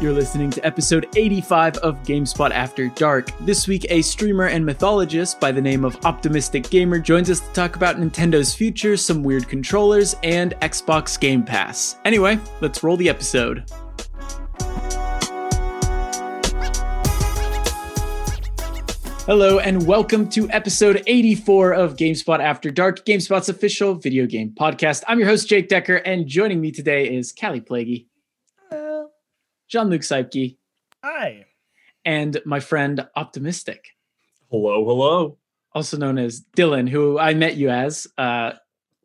You're listening to episode 85 of GameSpot After Dark. This week, a streamer and mythologist by the name of Optimistic Gamer joins us to talk about Nintendo's future, some weird controllers, and Xbox Game Pass. Anyway, let's roll the episode. Hello, and welcome to episode 84 of GameSpot After Dark, GameSpot's official video game podcast. I'm your host, Jake Dekker, and joining me today is Kallie Plagge. Hello. Jean Luc Seipke, Hi. and my friend Optimistic, Hello, hello. also known as Dylan, who I met you as. Uh,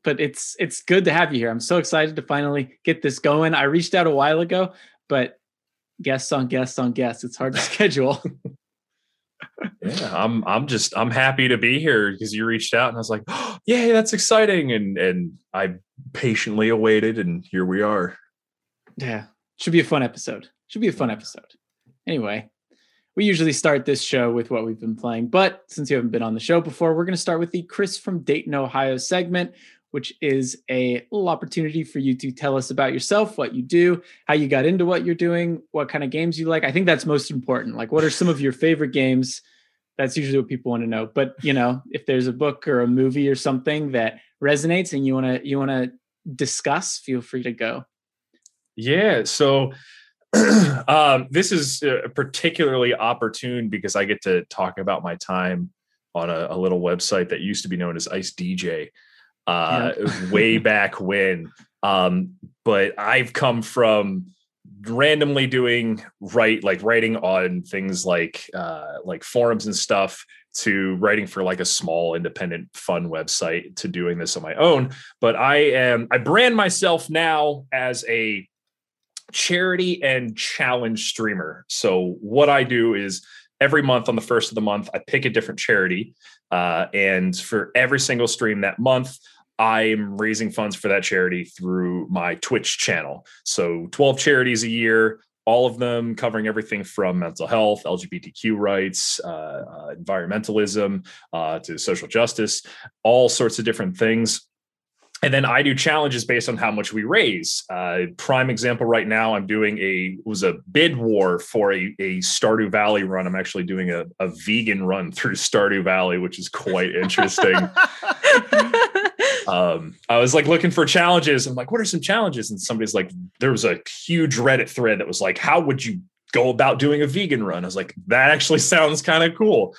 but it's it's good to have you here. I'm so excited to finally get this going. I reached out a while ago, but guests on guests on guests, it's hard to schedule. Yeah, I'm I'm just I'm happy to be here because you reached out and I was like, oh, "Yay, that's exciting!" And and I patiently awaited, and here we are. yeah, should be a fun episode. Should be a fun episode. Anyway, we usually start this show with what we've been playing, but since you haven't been on the show before, we're going to start with the Chris from Dayton, Ohio segment, which is a little opportunity for you to tell us about yourself, what you do, how you got into what you're doing, what kind of games you like. I think that's most important. Like, what are some of your favorite games? That's usually what people want to know. But you know, if there's a book or a movie or something that resonates and you want to you want to discuss, feel free to go. Yeah, so um, this is uh, particularly opportune because I get to talk about my time on a, a little website that used to be known as Ice DJ, uh, way back when. Um, but I've come from randomly doing right like writing on things like uh like forums and stuff to writing for like a small independent fun website to doing this on my own but i am i brand myself now as a charity and challenge streamer so what i do is every month on the first of the month i pick a different charity uh, and for every single stream that month I'm raising funds for that charity through my Twitch channel. So 12 charities a year, all of them covering everything from mental health, LGBTQ rights, uh, uh, environmentalism, uh, to social justice, all sorts of different things. And then I do challenges based on how much we raise. Uh, prime example right now, I'm doing a was a bid war for a, a Stardew Valley run. I'm actually doing a, a vegan run through Stardew Valley, which is quite interesting. um, I was like looking for challenges. I'm like, what are some challenges? And somebody's like, there was a huge Reddit thread that was like, how would you go about doing a vegan run? I was like, that actually sounds kind of cool.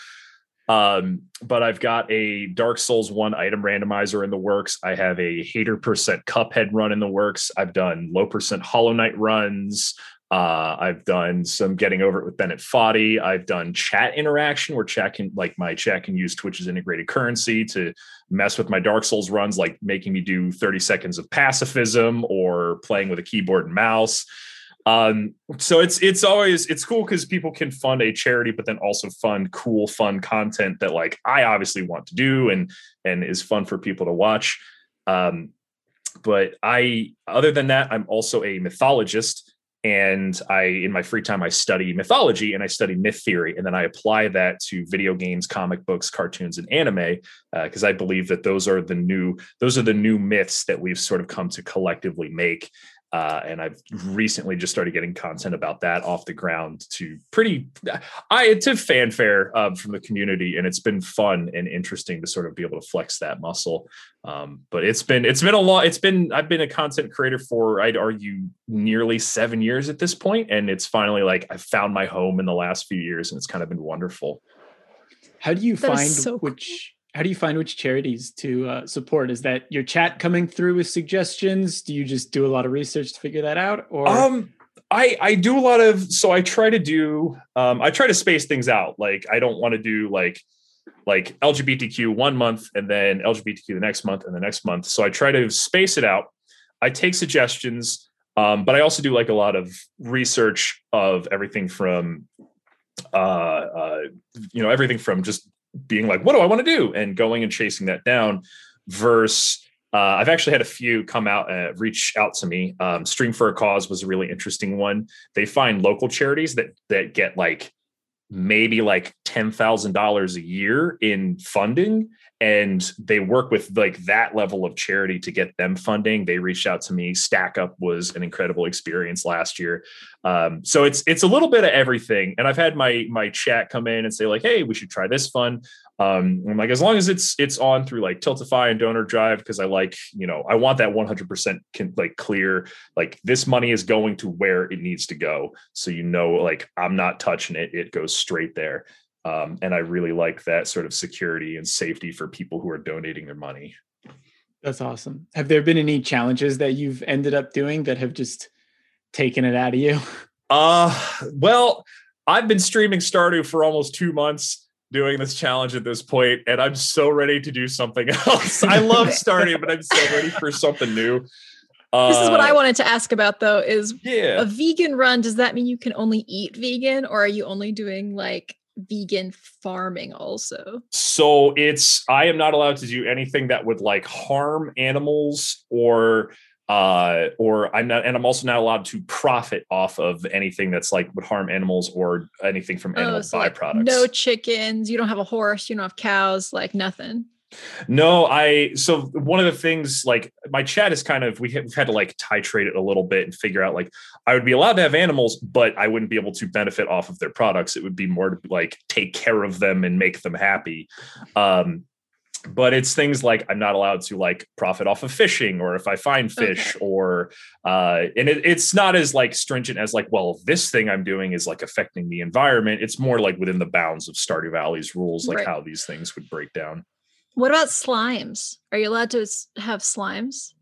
Um, but I've got a Dark Souls one item randomizer in the works. I have a hater percent Cuphead run in the works. I've done low percent Hollow Knight runs. Uh, I've done some getting over it with Bennett Foddy. I've done chat interaction where chat can like my chat can use Twitch's integrated currency to mess with my Dark Souls runs, like making me do 30 seconds of pacifism or playing with a keyboard and mouse. Um, so it's it's always it's cool because people can fund a charity, but then also fund cool, fun content that like I obviously want to do and and is fun for people to watch. Um, but I, other than that, I'm also a mythologist and i in my free time i study mythology and i study myth theory and then i apply that to video games comic books cartoons and anime because uh, i believe that those are the new those are the new myths that we've sort of come to collectively make uh, and I've recently just started getting content about that off the ground to pretty, I to fanfare um, from the community, and it's been fun and interesting to sort of be able to flex that muscle. Um, but it's been it's been a lot. It's been I've been a content creator for I'd argue nearly seven years at this point, and it's finally like I found my home in the last few years, and it's kind of been wonderful. How do you That is find so cool. which? How do you find which charities to uh, support? Is that your chat coming through with suggestions? Do you just do a lot of research to figure that out, or Um, I I do a lot of so I try to do um I try to space things out. Like I don't want to do like like LGBTQ one month and then LGBTQ the next month and the next month. So I try to space it out. I take suggestions, um, but I also do like a lot of research of everything from uh, uh you know everything from just being like, what do I want to do? And going and chasing that down versus uh, I've actually had a few come out, uh, reach out to me. Um, Stream for a Cause was a really interesting one. They find local charities that that get like maybe like $10,000 a year in funding and they work with like that level of charity to get them funding. They reached out to me. Stack up was an incredible experience last year. Um, so it's it's a little bit of everything. And i've had my my chat come in and say like hey we should try this fund um, i'm like as long as it's it's on through like tiltify and donor drive because i like you know i want that 100% can, like clear like this money is going to where it needs to go so you know like i'm not touching it it goes straight there um, and I really like that sort of security and safety for people who are donating their money. That's awesome. Have there been any challenges that you've ended up doing that have just taken it out of you? Uh, well, I've been streaming Stardew for almost two months doing this challenge at this point, and I'm so ready to do something else. I love starting, but I'm so ready for something new. this is what I uh, wanted to ask about though is yeah. a vegan run does that mean you can only eat vegan or are you only doing like vegan farming also so it's i am not allowed to do anything that would like harm animals or uh or i'm not and i'm also not allowed to profit off of anything that's like would harm animals or anything from animal oh, so byproducts like no chickens you don't have a horse you don't have cows like nothing no, I so one of the things like my chat is kind of we have, we've had to like titrate it a little bit and figure out like I would be allowed to have animals, but I wouldn't be able to benefit off of their products. It would be more to like take care of them and make them happy. Um, but it's things like I'm not allowed to like profit off of fishing or if I find fish okay. or uh and it, it's not as like stringent as like well this thing I'm doing is like affecting the environment it's more like within the bounds of Stardew Valley's rules like right. how these things would break down what about slimes? Are you allowed to have slimes?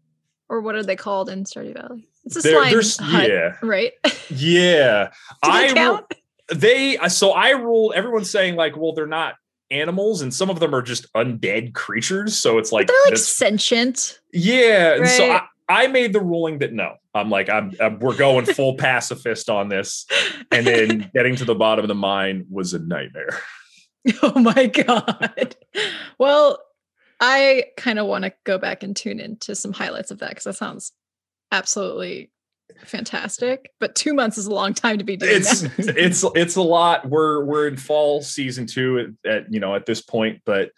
Or what are they called in Stardew Valley? It's a there, slime hut, yeah. right? Yeah. I count? they so I rule everyone's saying like, well, they're not animals, and some of them are just undead creatures. So it's like but they're like this, sentient. Yeah. Right? And so I, I made the ruling that no, I'm like, I'm, I'm we're going full pacifist on this. And then getting to the bottom of the mine was a nightmare. Oh my God. Well, I kind of want to go back and tune into some highlights of that because that sounds absolutely fantastic. But two months is a long time to be doing it's, that. it's it's a lot. We're we're in fall season two at, at you know at this point, but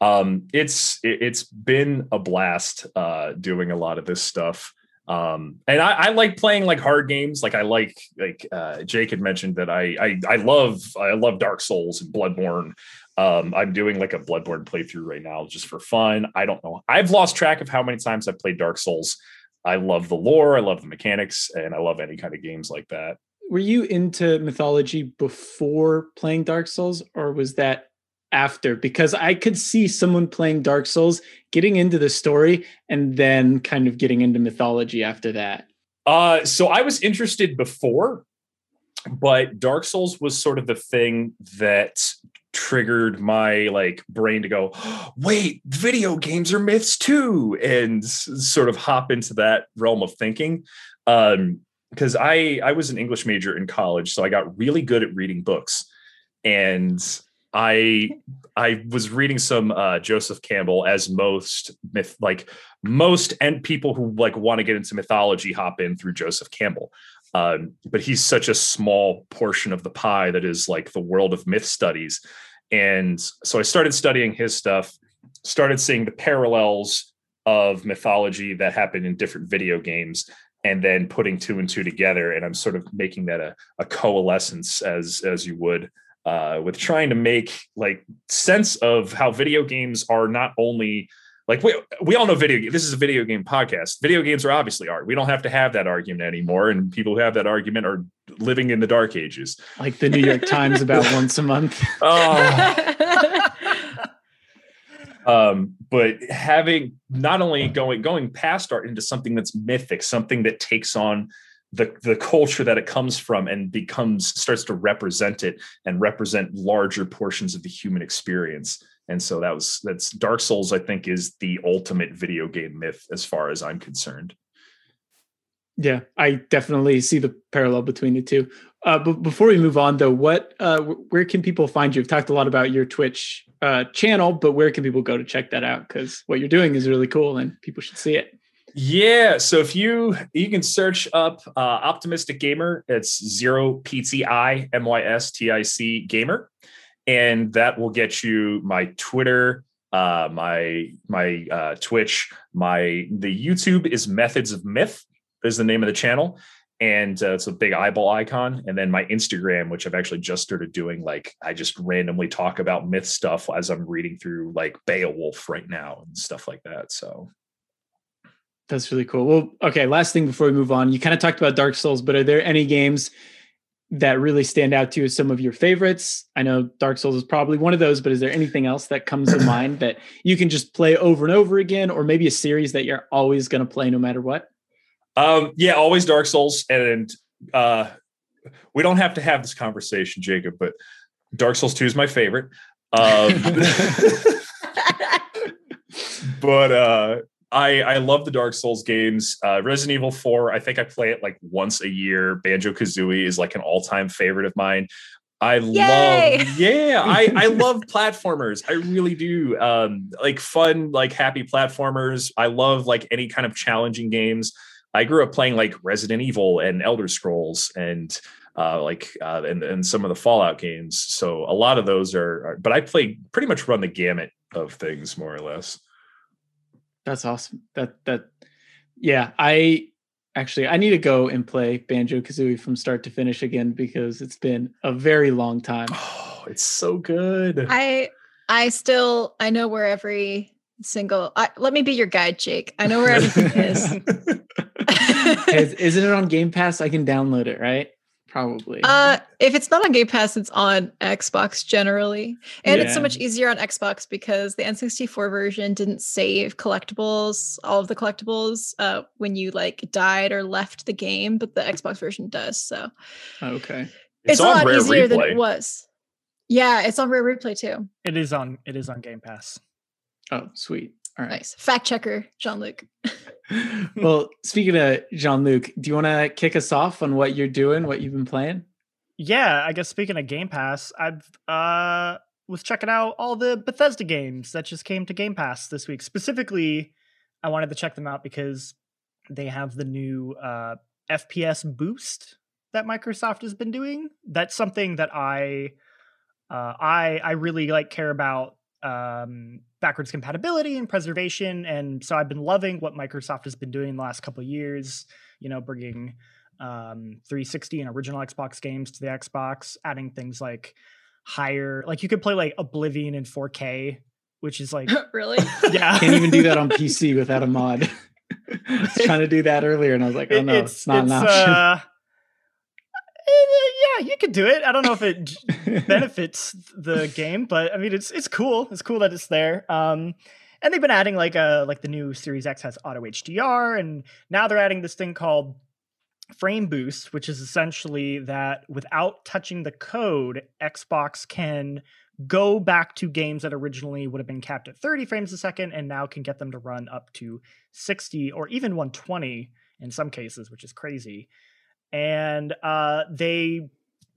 um it's it, has been a blast uh doing a lot of this stuff um and I, I, like playing like hard games like i like like uh jake had mentioned that i i, I love i love dark souls and bloodborne um i'm doing like a bloodborne playthrough right now just for fun i don't know i've lost track of how many times i've played dark souls i love the lore i love the mechanics and i love any kind of games like that were you into mythology before playing dark souls or was that after because I could see someone playing Dark Souls getting into the story and then kind of getting into mythology after that. Uh, so I was interested before, but Dark Souls was sort of the thing that triggered my like brain to go, wait, video games are myths too, and sort of hop into that realm of thinking. Um, because I I was an English major in college, so I got really good at reading books. And I I was reading some uh, Joseph Campbell, as most myth like most and people who like want to get into mythology hop in through Joseph Campbell. Um, but he's such a small portion of the pie that is like the world of myth studies. And so I started studying his stuff, started seeing the parallels of mythology that happen in different video games, and then putting two and two together. And I'm sort of making that a, a coalescence as as you would uh, with trying to make like sense of how video games are not only like we, we all know video this is a video game podcast. Video games are obviously art. We don't have to have that argument anymore and people who have that argument are living in the dark ages. Like the new york times about once a month. Oh. Um but having not only going going past art into something that's mythic something that takes on the the culture that it comes from and becomes starts to represent it and represent larger portions of the human experience and so that was that's dark souls i think is the ultimate video game myth as far as i'm concerned. Yeah i definitely see the parallel between the two. Uh, but before we move on though what uh, where can people find you? You've talked a lot about your twitch uh, channel but where can people go to check that out? Because what you're doing is really cool and people should see it. Yeah, so if you you can search up uh, optimistic gamer, it's zero p t i m y s t i c gamer, and that will get you my Twitter, uh, my my uh, Twitch, my the YouTube is Methods of Myth is the name of the channel, and uh, it's a big eyeball icon, and then my Instagram, which I've actually just started doing. Like I just randomly talk about myth stuff as I'm reading through like Beowulf right now and stuff like that. So That's really cool. Well, okay, last thing before we move on. You kind of talked about Dark Souls, but are there any games that really stand out to you as some of your favorites? I know Dark Souls is probably one of those, but is there anything else that comes to mind that you can just play over and over again, or maybe a series that you're always going to play no matter what? Um, yeah, always Dark Souls, and uh, we don't have to have this conversation, Jacob, but Dark Souls Two is my favorite. Um, but uh, I I love the Dark Souls games. Uh, Resident Evil Four, I think I play it like once a year. Banjo Kazooie is like an all time favorite of mine. I Yay! love, yeah, I I love platformers. I really do. Um, like fun, like happy platformers. I love like any kind of challenging games. I grew up playing like Resident Evil and Elder Scrolls and uh, like uh, and and some of the Fallout games. So a lot of those are, are, but I play pretty much run the gamut of things more or less. That's awesome. That that yeah, I actually I need to go and play Banjo Kazooie from start to finish again because it's been a very long time. Oh, it's so good. I I still I know where every single I, let me be your guide, Jake. I know where everything is. Is, isn't it on Game Pass? I can download it, right? Probably. Uh, if it's not on Game Pass, it's on Xbox generally, and it's so much easier on Xbox because the N64 version didn't save collectibles, all of the collectibles, uh, when you like died or left the game, but the Xbox version does. So okay. it's, a lot Rare easier than it was. Yeah, it's on Rare Replay too. It is on it is on Game Pass. Oh, sweet. All right. Nice fact checker, Jean Luc. well, speaking of Jean Luc, do you want to kick us off on what you're doing, what you've been playing? Yeah, I guess speaking of Game Pass, I've uh was checking out all the Bethesda games that just came to Game Pass this week. Specifically, I wanted to check them out because they have the new uh FPS boost that Microsoft has been doing. That's something that I uh I I really like care about um backwards compatibility and preservation and so I've been loving what Microsoft has been doing the last couple of years, you know, bringing um 360 and original Xbox games to the Xbox, adding things like higher like you could play like Oblivion in 4K, which is like really? yeah. Can't even do that on PC without a mod. I was trying to do that earlier and I was like, oh no, it's, not an option. uh, yeah, you could do it. I don't know if it benefits the game, but I mean, it's it's cool. It's cool that it's there. Um, and they've been adding like a like the new Series X has auto HDR, and now they're adding this thing called frame boost, which is essentially that without touching the code, Xbox can go back to games that originally would have been capped at 30 frames a second and now can get them to run up to 60 or even 120 in some cases, which is crazy. And uh, they,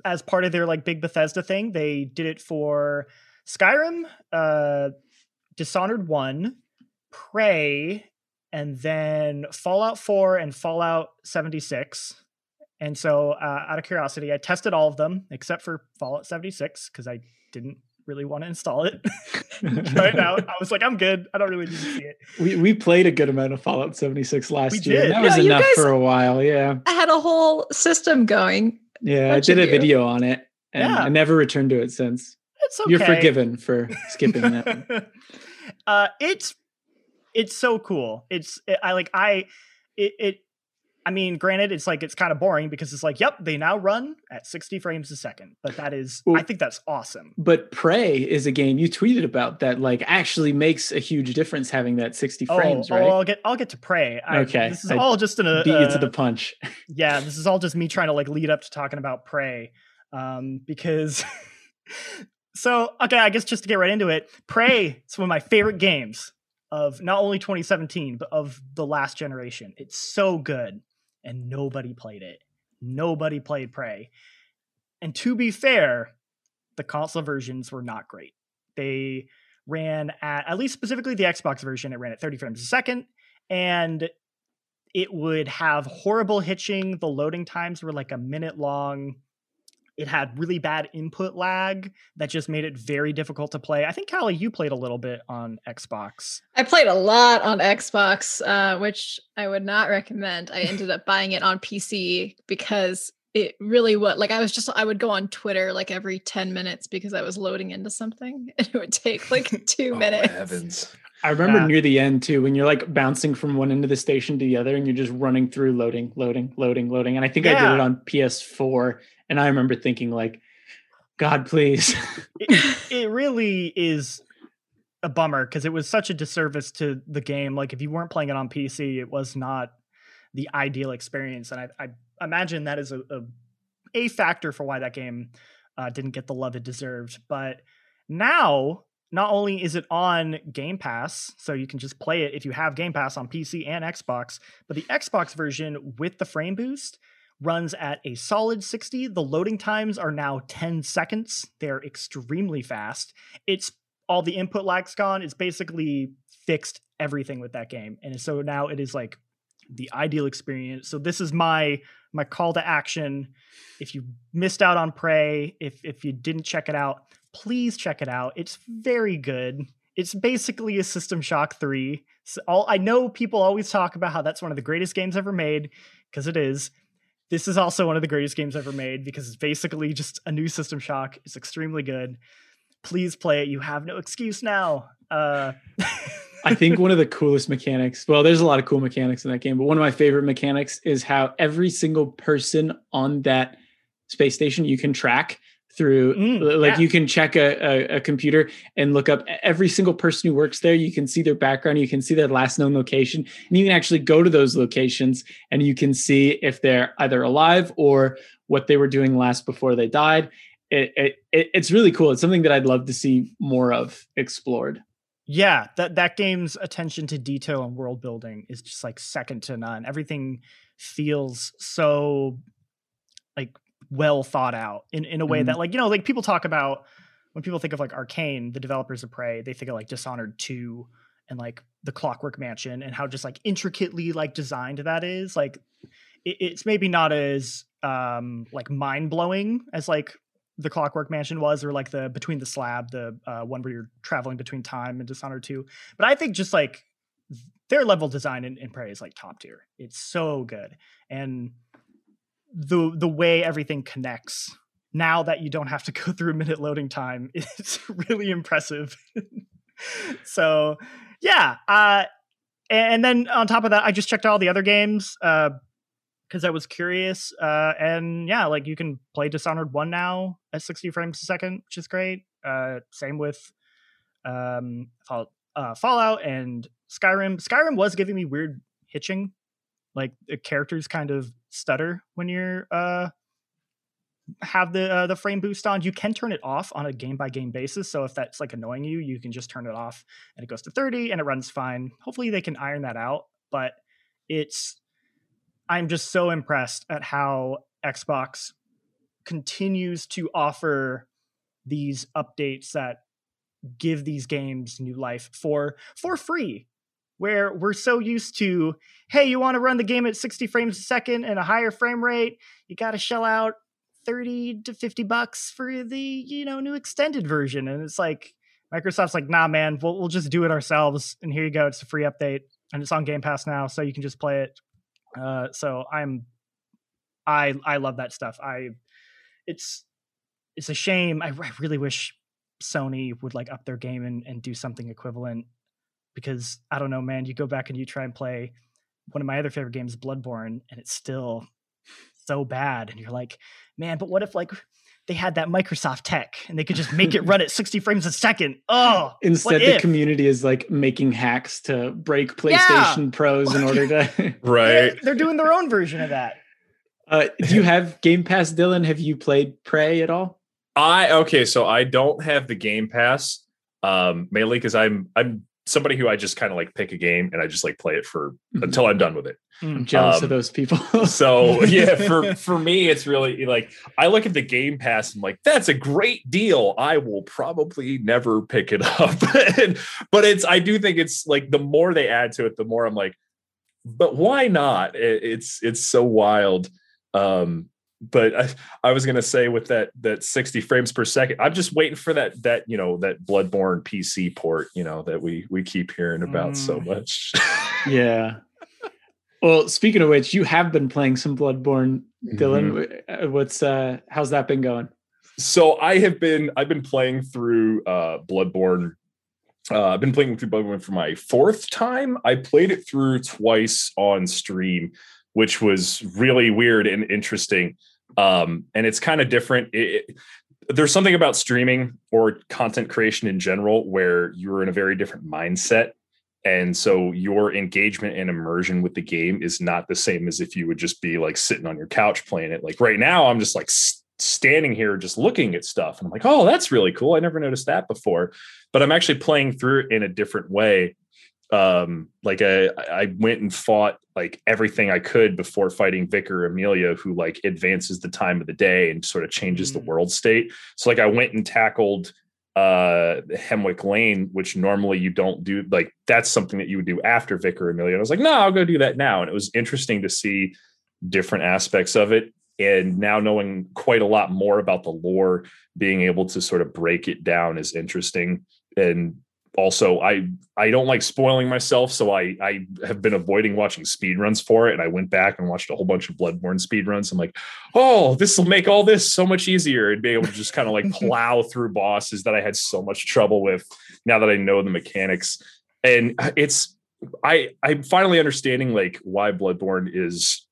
as part of their like big Bethesda thing, they did it for Skyrim, uh, Dishonored 1, Prey, and then Fallout 4 and Fallout 76. And so, uh, out of curiosity, I tested all of them except for Fallout 76 because I didn't really want to install it. right now. I was like, I'm good. I don't really need to see it. we we played a good amount of Fallout 76 last We year. and did. That was No, you enough for a while. Yeah. I had a whole system going. Yeah. I did a you. video on it and Yeah. I never returned to it since. It's okay. You're forgiven for skipping that. uh, it's it's so cool. It's it, I like I it, it. I mean, granted, it's like it's kind of boring because it's like, yep, they now run at 60 frames a second. But that is, Well- I think that's awesome. But Prey is a game you tweeted about that like actually makes a huge difference having that 60 frames, oh, right? oh, I'll get I'll get to Prey. I, Okay, this is I all just in a Beat you to uh, the punch. yeah, this is all just me trying to like lead up to talking about Prey. Um, because so okay, I guess just to get right into it, Prey is one of my favorite games of not only 2017, but of the last generation. It's so good, and nobody played it. Nobody played Prey. And to be fair, the console versions were not great. They ran at at least specifically the Xbox version, it ran at 30 frames a second. And it would have horrible hitching. The loading times were like a minute long. It had really bad input lag that just made it very difficult to play. I think Kallie, you played a little bit on Xbox. I played a lot on Xbox, uh, which I would not recommend. I ended up buying it on PC because it really would like I was just I would go on Twitter like every 10 minutes because I was loading into something and it would take like two Oh, minutes. heavens. I remember Yeah. near the end too, when you're like bouncing from one end of the station to the other and you're just running through loading, loading, loading, loading. And I think I did it on PS4. And I remember thinking, like, God, please. it, it really is a bummer because it was such a disservice to the game. Like if you weren't playing it on PC, it was not the ideal experience, and I, I imagine that is a, a a factor for why that game uh, didn't get the love it deserved. But now, not only is it on Game Pass, so you can just play it if you have Game Pass on PC and Xbox, but the Xbox version with the frame boost runs at a solid 60. The loading times are now 10 seconds. They're extremely fast. It's all the input lag's gone. It's basically fixed everything with that game. And so now it is like the ideal experience. So this is my my call to action. If you missed out on Prey, if if you didn't check it out, please check it out. It's very good. It's basically a System Shock 3. So all I know people always talk about how that's one of the greatest games ever made because it is. This is also one of the greatest games ever made because it's basically just a new System Shock. It's extremely good. Please play it. You have no excuse now. Uh, I think one of the coolest mechanics, well, there's a lot of cool mechanics in that game, but one of my favorite mechanics is how every single person on that space station you can track through Mm, like yeah. you can check a, a, a computer and look up every single person who works there. You can see their background. You can see their last known location. And you can actually go to those locations and you can see if they're either alive or what they were doing last before they died. It, it, it it's really cool. It's something that i'd love to see more of explored. Yeah, that that game's attention to detail and world building is just like second to none. Everything feels so like well thought out in, in a way that like you know like people talk about when people think of like arcane the developers of prey they think of like dishonored 2 and like the clockwork mansion and how just like intricately like designed that is. Like it, it's maybe not as um like mind-blowing as like the clockwork mansion was or like the between the slab the uh, one where you're traveling between time and dishonored 2 but i think just like their level design in, in prey is like top tier. It's so good. And the the way everything connects now that you don't have to go through a minute loading time is really impressive. So yeah uh and, then on top of that i just checked all the other games uh because i was curious uh and yeah like you can play dishonored 1 now at 60 frames a second which is great uh same with um Fall, uh, fallout and skyrim. Skyrim was giving me weird hitching like the characters kind of stutter when you're uh have the uh, the frame boost on. You can turn it off on a game by game basis so if that's like annoying you you can just turn it off and it goes to 30 and it runs fine. Hopefully they can iron that out but it's i'm just so impressed at how xbox continues to offer these updates that give these games new life for for free where we're so used to hey you want to run the game at 60 frames a second and a higher frame rate you got to shell out 30 to 50 bucks for the you know new extended version. And it's like microsoft's like nah man we'll, we'll just do it ourselves and here you go it's a free update and it's on game pass now so you can just play it. Uh, so i'm i i love that stuff. I it's it's a shame i, I really wish sony would like up their game and, and do something equivalent because i don't know man you go back and you try and play one of my other favorite games bloodborne and it's still so bad and you're like man but what if like they had that microsoft tech and they could just make it run at 60 frames a second? Oh instead the if? community is like making hacks to break playstation pros in order to Right. they're, they're doing their own version of that. Uh, do you have game pass dylan? Have you played prey at all? I okay, so I don't have the Game Pass um mainly because I'm I'm somebody who I just kind of like pick a game and I just like play it for Mhm. until I'm done with it. i'm jealous Um, of those people So yeah, for for me, it's really like I look at the Game Pass and like that's a great deal. I will probably never pick it up, And- but it's I do think it's like the more they add to it, the more I'm like, but why not? It, it's it's so wild. Um, but I, I was gonna say with that that 60 frames per second, I'm just waiting for that that you know that Bloodborne PC port, you know, that we we keep hearing about so Mm. much. Yeah. Well, speaking of which, you have been playing some Bloodborne, Mm-hmm. Dylan. Uh, What's uh how's that been going? so I have been I've been playing through uh Bloodborne. Uh, I've been playing through Bloodborne for my fourth time. I played it through twice on stream, which was really weird and interesting. Um, and it's kind of different. It, it- there's something about streaming or content creation in general where you're in a very different mindset. And so your engagement and immersion with the game is not the same as if you would just be like sitting on your couch playing it. Like right now, I'm just like standing here just looking at stuff. And I'm like, oh, that's really cool. I never noticed that before. But I'm actually playing through it in a different way. Um, like I, I went and fought like everything I could before fighting Vicar Amelia, who like advances the time of the day and sort of changes the Mm. world state. So like I went and tackled uh Hemwick Lane, which normally you don't do. Like that's something that you would do after Vicar Amelia. And I was like, no, I'll go do that now. And it was interesting to see different aspects of it. And now knowing quite a lot more about the lore, being able to sort of break it down is interesting. And also I I don't like spoiling myself, so I I have been avoiding watching speed runs for it. And I went back and watched a whole bunch of Bloodborne speed runs. I'm like, oh, this will make all this so much easier and be able to just kind of like plow through bosses that I had so much trouble with now that I know the mechanics. And uh, it's I I'm finally understanding like why Bloodborne is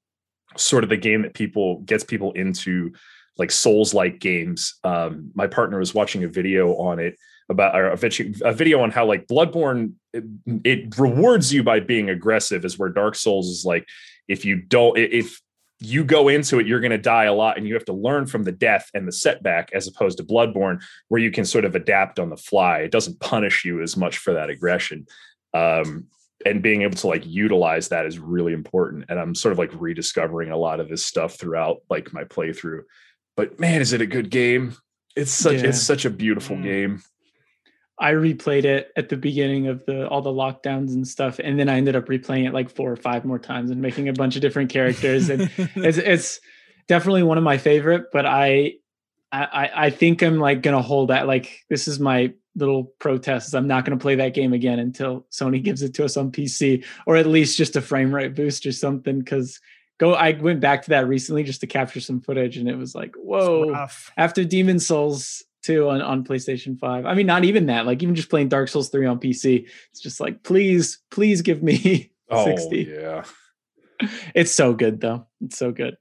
sort of the game that people gets people into like souls like games. Um, my partner was watching a video on it about a video on how like Bloodborne it, it rewards you by being aggressive, is where Dark Souls is like if you don't if you go into it, you're going to die a lot, and you have to learn from the death and the setback, as opposed to Bloodborne, where you can sort of adapt on the fly. It doesn't punish you as much for that aggression. Um, and being able to like utilize that is really important. And I'm sort of like rediscovering a lot of this stuff throughout like my playthrough. But man, is it a good game? It's such Yeah. it's such a beautiful Mm. game. I replayed it at the beginning of the all the lockdowns and stuff, and then I ended up replaying it like four or five more times and making a bunch of different characters. And it's it's definitely one of my favorite, but I I I- I think I'm like gonna hold that. Like this is my little protest. is I'm not gonna play that game again until Sony gives it to us on PC, or at least just a frame rate boost or something. Because go, I went back to that recently just to capture some footage, and it was like, whoa after Demon Souls 2 on, on PlayStation 5. I mean, not even that, like even just playing Dark Souls 3 on PC, it's just like, please, please give me Oh 60. yeah. It's so good though. It's so good.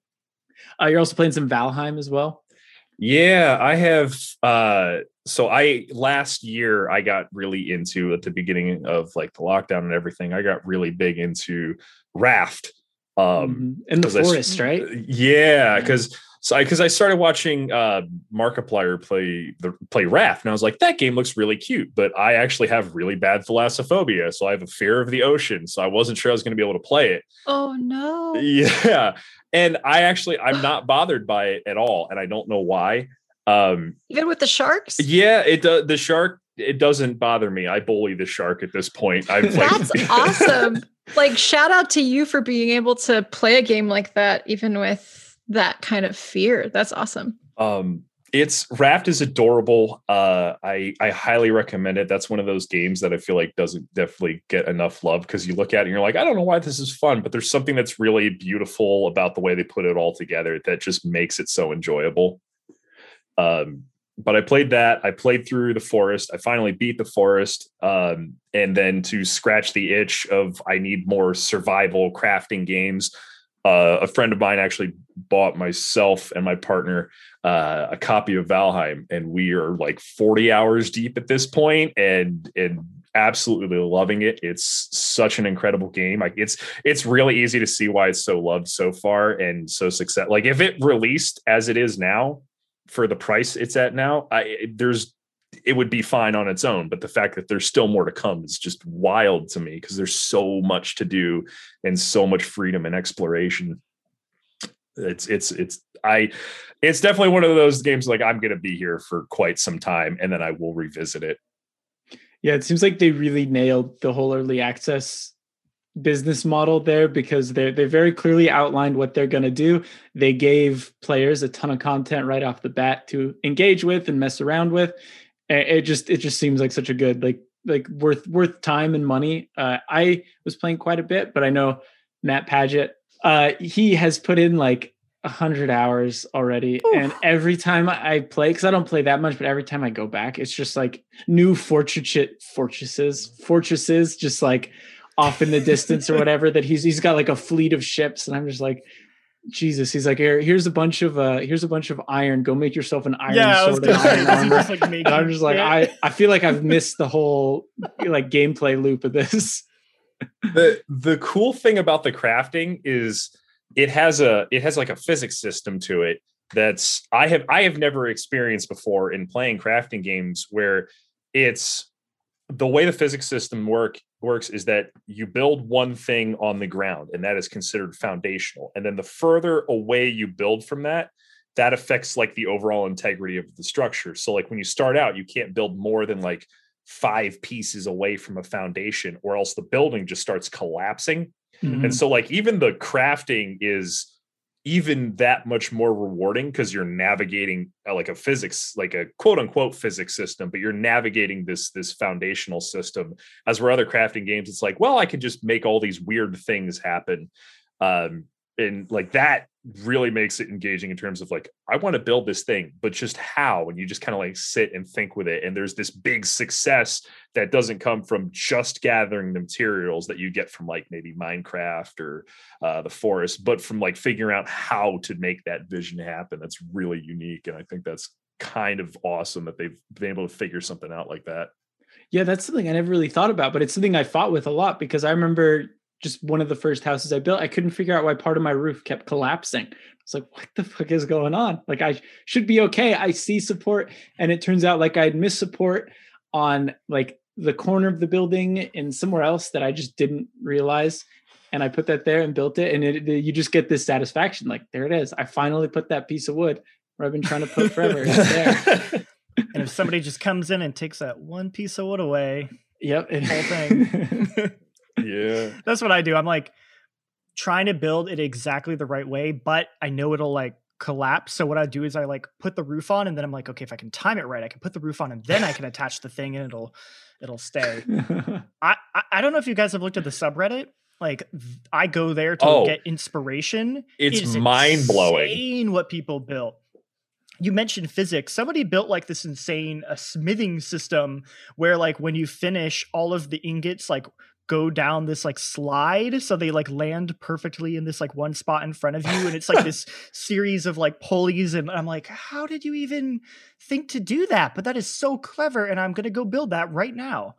Uh, you're also playing some Valheim as well. Yeah, I have uh so I last year I got really into at the beginning of like the lockdown and everything. I got really big into Raft. Um Mhm. in the 'cause I forest, right? Yeah, because so I because I started watching uh Markiplier play the play Raft, and I was like, that game looks really cute, but I actually have really bad thalassophobia, so I have a fear of the ocean, so I wasn't sure I was going to be able to play it. Oh no. Yeah, and I actually I'm not bothered by it at all, and I don't know why. Um, Even with the sharks? yeah, it does. The shark it doesn't bother me. I bully the shark at this point. I've like, That's awesome. Like shout out to you for being able to play a game like that, even with that kind of fear. That's awesome. um it's raft is adorable uh i i highly recommend it that's one of those games that i feel like doesn't definitely get enough love because you look at it and you're like i don't know why this is fun but there's something that's really beautiful about the way they put it all together that just makes it so enjoyable um but i played that i played through the forest i finally beat the forest um and then to scratch the itch of i need more survival crafting games uh, a friend of mine actually bought myself and my partner uh, a copy of Valheim, and we are like 40 hours deep at this point, and and absolutely loving it. It's such an incredible game. Like it's it's really easy to see why it's so loved so far and so success. Like if it released as it is now for the price it's at now, I there's it would be fine on its own. But the fact that there's still more to come is just wild to me because there's so much to do and so much freedom and exploration. It's it's it's I it's definitely one of those games like I'm gonna be here for quite some time and then I will revisit it. Yeah, it seems like they really nailed the whole early access business model there because they they very clearly outlined what they're going to do. They gave players a ton of content right off the bat to engage with and mess around with. It just it just seems like such a good like like worth worth time and money. Uh, I was playing quite a bit, but I know Mat Paget. Uh, he has put in like a hundred hours already, Ooh. and every time I play, because I don't play that much, but every time I go back, it's just like new fortress fortresses, fortresses, just like off in the distance or whatever. That he's he's got like a fleet of ships, and I'm just like, Jesus, he's like, Here, here's a bunch of uh here's a bunch of iron. Go make yourself an iron yeah, sword and iron armor. Just like I'm just like, I, I feel like I've missed the whole like gameplay loop of this. the the cool thing about the crafting is it has a it has like a physics system to it that's I have I have never experienced before in playing crafting games where it's the way the physics system work works is that you build one thing on the ground and that is considered foundational. And then the further away you build from that that affects like the overall integrity of the structure. So like when you start out you can't build more than like five pieces away from a foundation or else the building just starts collapsing. Mm-hmm. and so like even the crafting is even that much more rewarding because you're navigating uh, like a physics like a quote unquote physics system but you're navigating this this foundational system. As where other crafting games it's like well i can just make all these weird things happen. Um and like that really makes it engaging in terms of like i want to build this thing but just how? And you just kind of like sit and think with it and there's this big success that doesn't come from just gathering the materials that you get from like maybe minecraft or uh, the forest but from like figuring out how to make that vision happen. That's really unique and i think that's kind of awesome that they've been able to figure something out like that. Yeah that's something i never really thought about but it's something i fought with a lot because i remember just one of the first houses I built, I couldn't figure out why part of my roof kept collapsing. I was like, what the fuck is going on? Like, I should be okay. I see support. And it turns out like I'd missed support on like the corner of the building and somewhere else that I just didn't realize. And I put that there and built it. And it, it, you just get this satisfaction. Like, there it is. I finally put that piece of wood where I've been trying to put forever. and if somebody just comes in and takes that one piece of wood away, yep, the whole thing. yeah. That's what I do. I'm like trying to build it exactly the right way, but I know it'll like collapse. So what I do is I like put the roof on and then I'm like, okay, if I can time it right, I can put the roof on and then I can attach the thing and it'll it'll stay. I, I, I don't know if you guys have looked at the subreddit. Like I go there to oh, get inspiration. It's it mind blowing what people built you mentioned physics somebody built like this insane a smithing system where like when you finish all of the ingots like go down this like slide so they like land perfectly in this like one spot in front of you and it's like this series of like pulleys and I'm like how did you even think to do that? But that is so clever and I'm going to go build that right now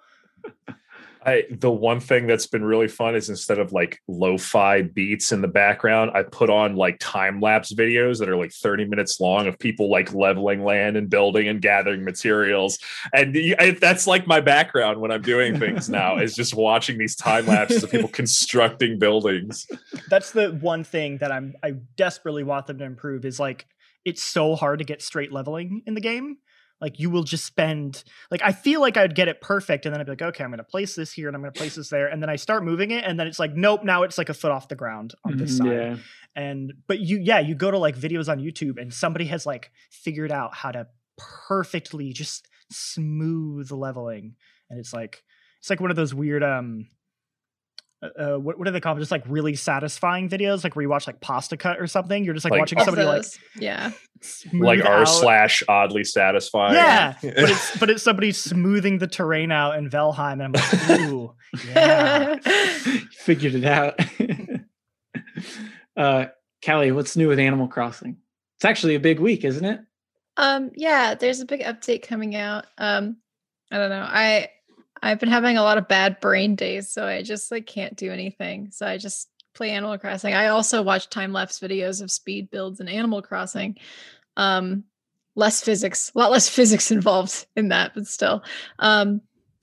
I the one thing that's been really fun is instead of like lo-fi beats in the background, I put on like time lapse videos that are like 30 minutes long of people like leveling land and building and gathering materials. And I, that's like my background when I'm doing things now is just watching these time lapses of people constructing buildings. That's the one thing that I'm I desperately want them to improve is like it's so hard to get straight leveling in the game like you will just spend like I feel like I'd get it perfect and then I'd be like, okay, I'm gonna place this here and I'm gonna place this there. And then I start moving it, and then it's like, nope, now it's like a foot off the ground on this mm-hmm, side. Yeah. And but you yeah, you go to like videos on YouTube and somebody has like figured out how to perfectly just smooth leveling. And it's like it's like one of those weird um uh, uh, what, what do they call them? Just like really satisfying videos, like where you watch like pasta cut or something. You're just like, like watching somebody like yeah, like r slash oddly satisfying. Yeah, but it's but it's somebody smoothing the terrain out in Valheim, and I'm like, ooh, yeah, figured it out. uh, Kallie, what's new with Animal Crossing? It's actually a big week, isn't it? Um, yeah, there's a big update coming out. Um, I don't know. I I've been having a lot of bad brain days, so I just like can't do anything. So I just play Animal Crossing. I also watch time lapse videos of speed builds in Animal Crossing. Um, less physics, a lot less physics involved in that, but still. Um,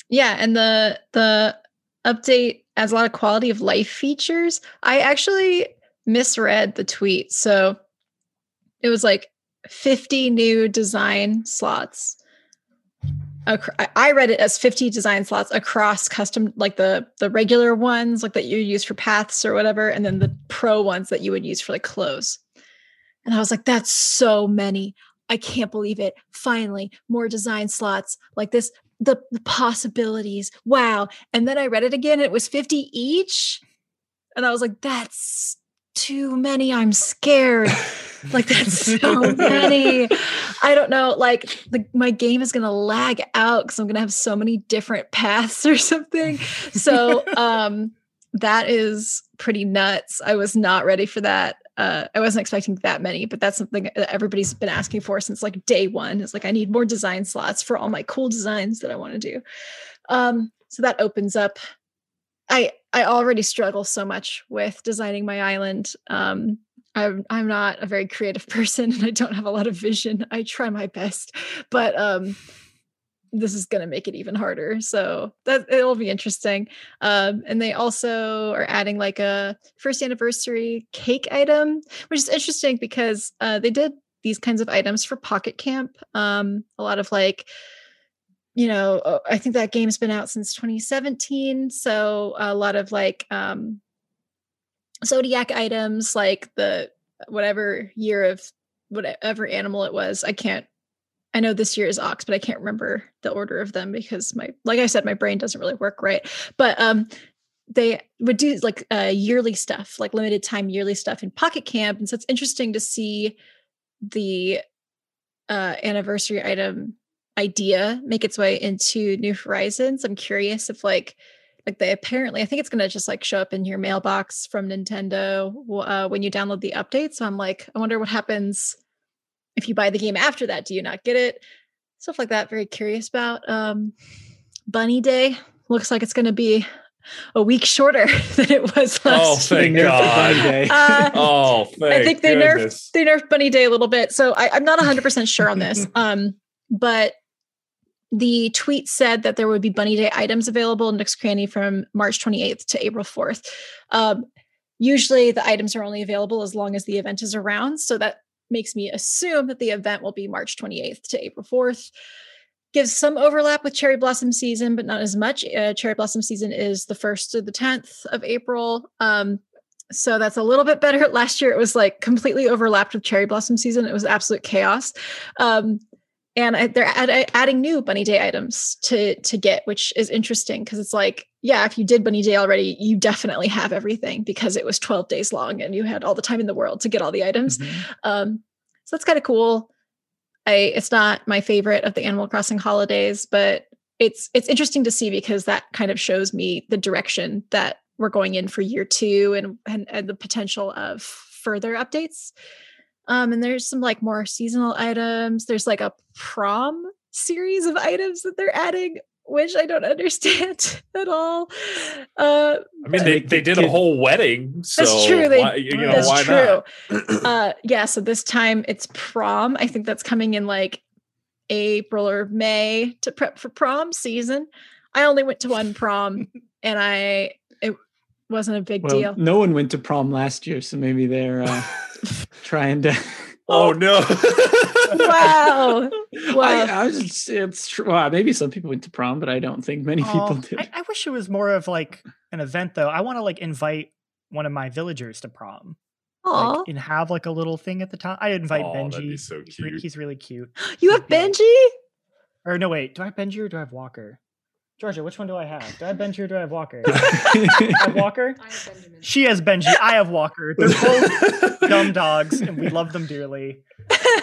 yeah, and the the update has a lot of quality of life features. I actually misread the tweet, so it was like 50 new design slots I- read it as 50 design slots across custom, like the the regular ones, like that you use for paths or whatever, and then the pro ones that you would use for like clothes. And I was like, that's so many. I can't believe it. Finally, more design slots like this. The, the possibilities. Wow. And then I read it again. And it was 50 each. And I was like, that's too many. I'm scared. Like that's so many. I don't know. Like the, my game is gonna lag out because I'm gonna have so many different paths or something. So um that is pretty nuts. I was not ready for that. Uh, I wasn't expecting that many, but that's something that everybody's been asking for since like day one. It's like I need more design slots for all my cool designs that I want to do. Um, so that opens up. I I already struggle so much with designing my island. Um, I'm I'm not a very creative person and I don't have a lot of vision. I try my best, but um this is going to make it even harder. So that it'll be interesting. Um and they also are adding like a first anniversary cake item, which is interesting because uh they did these kinds of items for Pocket Camp. Um a lot of like you know, uh, I think that game's been out since 2017, so a lot of like um zodiac items like the whatever year of whatever animal it was. I can't i know this year is ox but i can't remember the order of them because my like i said my brain doesn't really work right. But um they would do like uh, yearly stuff like limited time yearly stuff in pocket camp. And so it's interesting to see the uh anniversary item idea make its way into new horizons. I'm curious if like like they apparently i think it's going to just like show up in your mailbox from nintendo uh, when you download the update. So i'm like i wonder what happens if you buy the game after that. Do you not get it? Stuff like that very curious about. Um bunny day looks like it's going to be a week shorter than it was last Oh, thank the God. Uh, Oh, thank I think they goodness. nerfed they nerfed Bunny Day a little bit, so I, I'm not 100 percent sure on this. Um, but the tweet said that there would be Bunny Day items available in Nook's Cranny from March 28th to April 4th. Um, usually, the items are only available as long as the event is around, so that makes me assume that the event will be March 28th to April 4th. Gives some overlap with cherry blossom season, but not as much. Uh, cherry blossom season is the first to the 10th of April. Um, so that's a little bit better. Last year it was like completely overlapped with cherry blossom season. It was absolute chaos. Um, and I, they're add, adding new bunny day items to to get, which is interesting because it's like, yeah, if you did bunny day already, you definitely have everything because it was 12 days long and you had all the time in the world to get all the items. Mhm. Um, so that's kind of cool. I it's not my favorite of the Animal Crossing holidays, but it's it's interesting to see because that kind of shows me the direction that we're going in for year two and and, and the potential of further updates. Um, and there's some like more seasonal items. There's like a prom series of items that they're adding, which I don't understand at all. Uh, I mean, they, they did a whole wedding. So That's true, they- why, you know, that's why true. not? uh yeah so this time it's prom i think that's coming in like april or may to prep for prom season i only went to one prom and i it wasn't a big Well, deal no one went to prom last year, so maybe they're uh, trying to. oh no! wow I, Wow. I was just, it's true. Well, maybe some people went to prom, but I don't think many people Oh, did. I, I wish it was more of like an event though. I want to like invite one of my villagers to prom. Aw, Like, and have like a little thing at the top. I invite Oh, that'd Benji. be so He's, re- cute. he's really cute. you have yeah. benji Or no, wait. Do I have Benji or do I have Walker? Georgia, which one do I have? Do I have Benji or do I have Walker? I have Walker. She has Benji. I have Walker. They're both dumb dogs, and we love them dearly.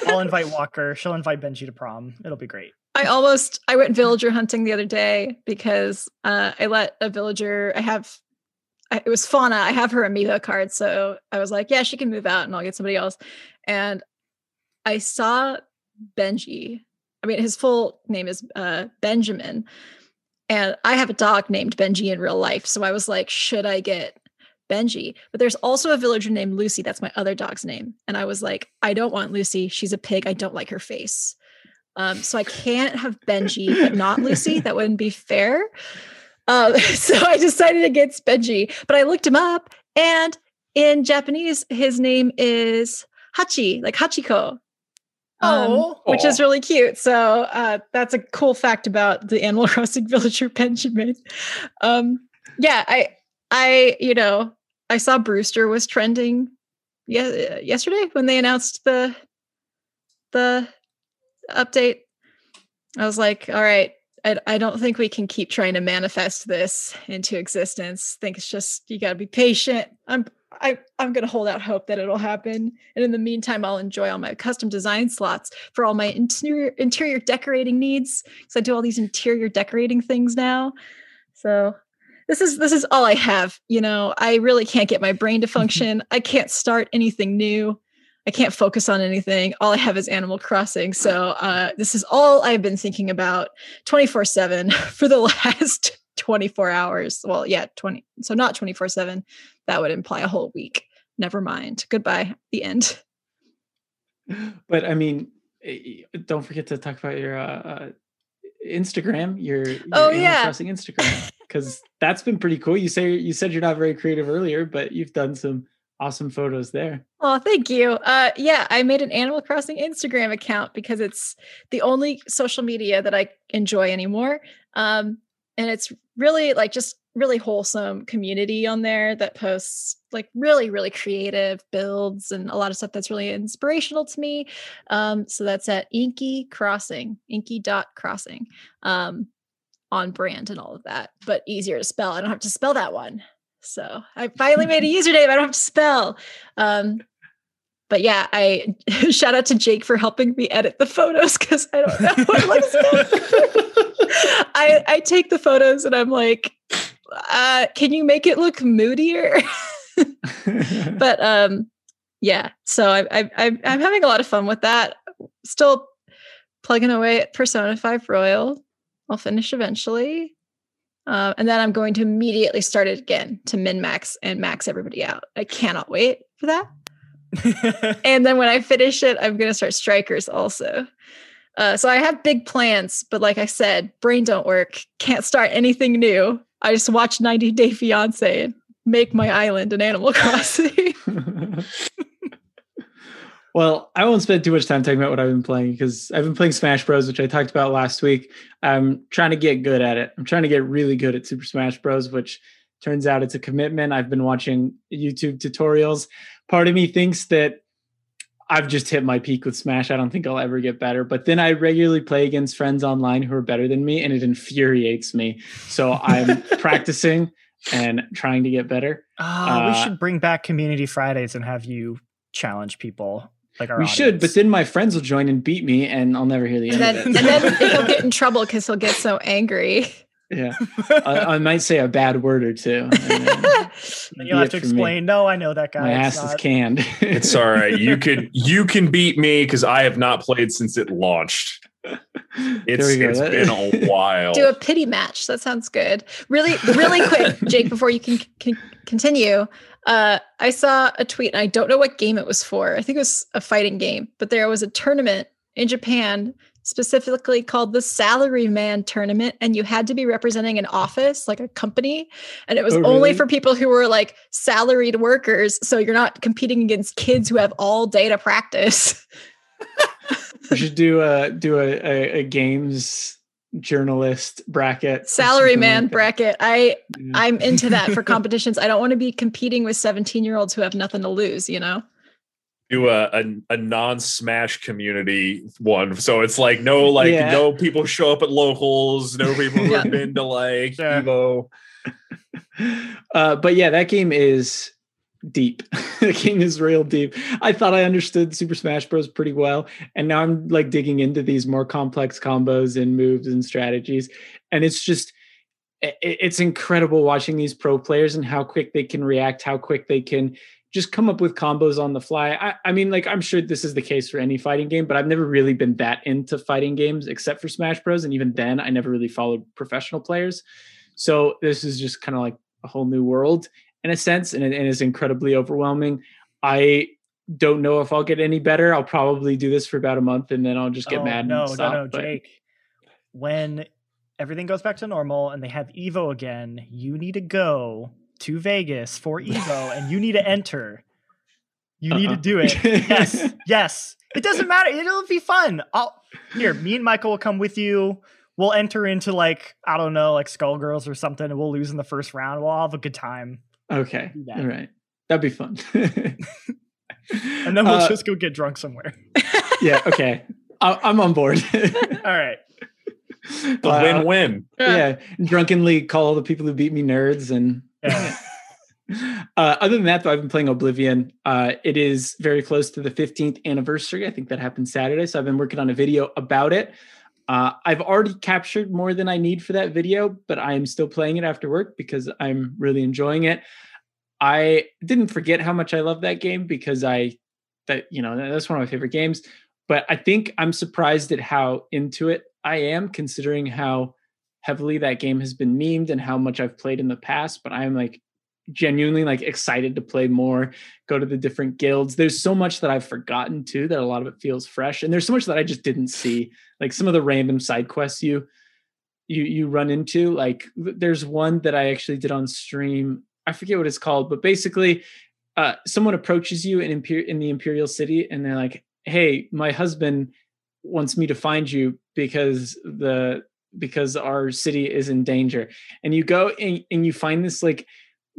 I'll invite Walker. She'll invite Benji to prom. It'll be great. I almost I went villager hunting the other day because uh, I let a villager. I have I, it was Fauna. I have her amiibo card, so I was like, yeah, she can move out, and I'll get somebody else. And I saw Benji. I mean, his full name is uh, Benjamin, and I have a dog named Benji in real life. So I was like, should I get Benji? But there's also a villager named Lucy. That's my other dog's name. And I was like, I don't want Lucy. She's a pig. I don't like her face. Um, so I can't have Benji, but not Lucy. That wouldn't be fair. Uh, so I decided against Benji, but I looked him up, and in Japanese, his name is Hachi, like Hachiko. Um, Oh. which is really cute. So uh, that's a cool fact about the Animal Crossing villager Benjamin. Um, yeah, I, I, you know, I saw Brewster was trending ye- yesterday when they announced the the update. I was like, all right, I, I don't think we can keep trying to manifest this into existence. I think it's just you got to be patient. I'm I I'm gonna hold out hope that it'll happen, and in the meantime, I'll enjoy all my custom design slots for all my interior interior decorating needs. Because I do all these interior decorating things now. So this is this is all I have. You know, I really can't get my brain to function. I can't start anything new. I can't focus on anything. All I have is Animal Crossing. So uh, this is all I've been thinking about 24 7 for the last 24 hours. Well, yeah, 20. So not 24 7. That would imply a whole week. Never mind. Goodbye. The end. But I mean, eh, don't forget to talk about your uh, uh, Instagram, your, your Oh, Animal yeah. Crossing Instagram, because that's been pretty cool. You say you said you're not very creative earlier, but you've done some awesome photos there. Oh, thank you. Uh, yeah, I made an Animal Crossing Instagram account because it's the only social media that I enjoy anymore. Um, and it's really like just really wholesome community on there that posts like really, really creative builds and a lot of stuff that's really inspirational to me. Um, so that's at Inky Crossing, Inky dot crossing, um, on brand and all of that, but easier to spell. I don't have to spell that one. So I finally made a username. I don't have to spell. Um, but yeah, I shout out to Jake for helping me edit the photos because I don't know what looks. I I take the photos and I'm like, uh, can you make it look moodier? but um, yeah. So I, I I'm I'm having a lot of fun with that. Still plugging away at Persona Five Royal. I'll finish eventually. Uh, and then I'm going to immediately start it again to min max and max everybody out. I cannot wait for that. And then when I finish it, I'm going to start Strikers also. Uh, so I have big plans, but like I said, brain don't work. Can't start anything new. I just watch 90 Day Fiance and make my island an Animal Crossing. well, I won't spend too much time talking about what I've been playing because I've been playing Smash Bros, which I talked about last week. I'm trying to get good at it. I'm trying to get really good at Super Smash Bros, which turns out it's a commitment. I've been watching YouTube tutorials. Part of me thinks that I've just hit my peak with Smash. I don't think I'll ever get better. But then I regularly play against friends online who are better than me, and it infuriates me. So I'm practicing and trying to get better. Ah, we Uh, should bring back Community Fridays and have you challenge people like our we should, but then my friends will join and beat me, and I'll never hear the and end then, of and then he'll get in trouble because he'll get so angry. Yeah, I, I might say a bad word or two. and then Then you'll have to for me. explain. No, I know that guy. My It's ass is canned. It's all right. You could you can beat me because I have not played since it launched. It's There we go. it's That- been a while. Do a pity match. That sounds good. Really, really quick, Jake, before you can, can continue. Uh, I saw a tweet and I don't know what game it was for. I think it was a fighting game, but there was a tournament in Japan specifically called the Salary Man Tournament, and you had to be representing an office, like a company, and it was Oh, only for people who were like salaried workers. So you're not competing against kids who have all day to practice. we should do a do a, a, a games journalist bracket. or Salary man like bracket. I Yeah. I'm into that for competitions. I don't want to be competing with 17 year olds who have nothing to lose, you know? Do a, a, a non-smash community one so it's like no like Yeah. no people show up at locals no people who Yeah. have been to like Yeah. evo uh, but yeah, that game is deep. the game is real deep. I thought I understood Super Smash Bros. pretty well, and now I'm like digging into these more complex combos and moves and strategies, and it's just i- i- it's incredible watching these pro players and how quick they can react, how quick they can just come up with combos on the fly. I, I mean, like I'm sure this is the case for any fighting game, but I've never really been that into fighting games except for Smash Bros. And even then, I never really followed professional players. So this is just kind of like a whole new world in a sense, and it, and it's incredibly overwhelming. I don't know if I'll get any better. I'll probably do this for about a month, and then I'll just get Oh, mad. No, and stop, no, no, but- Jake. When everything goes back to normal and they have Evo again, you need to go to Vegas for Evo and you need to enter. You need to Uh-uh. do it. Yes, yes. It doesn't matter. It'll be fun. I'll here. Me and Michael will come with you. We'll enter into like I don't know, like Skullgirls or something, and we'll lose in the first round. We'll all have a good time, Okay. Do that. All right. That'd be fun. and then we'll Uh, just go get drunk somewhere. yeah. Okay. I, I'm on board. All right. The Uh, win-win. yeah. Drunkenly call all the people who beat me nerds and Uh, other than that, though, I've been playing Oblivion. Uh, it is very close to the 15th anniversary. I think that happened Saturday. So I've been working on a video about it. Uh, I've already captured more than I need for that video, but I am still playing it after work because I'm really enjoying it. I didn't forget how much I love that game because I, that you know, that's one of my favorite games. But I think I'm surprised at how into it I am, considering how heavily that game has been memed and how much I've played in the past. But I'm like genuinely like excited to play more, go to the different guilds. There's so much that I've forgotten too that a lot of it feels fresh, and there's so much that I just didn't see. Like some of the random side quests you you you run into. Like there's one that I actually did on stream. I forget what it's called, but basically, uh, someone approaches you in Imper- in the Imperial City, and they're like, "Hey, my husband wants me to find you because the because our city is in danger." And you go and, and you find this like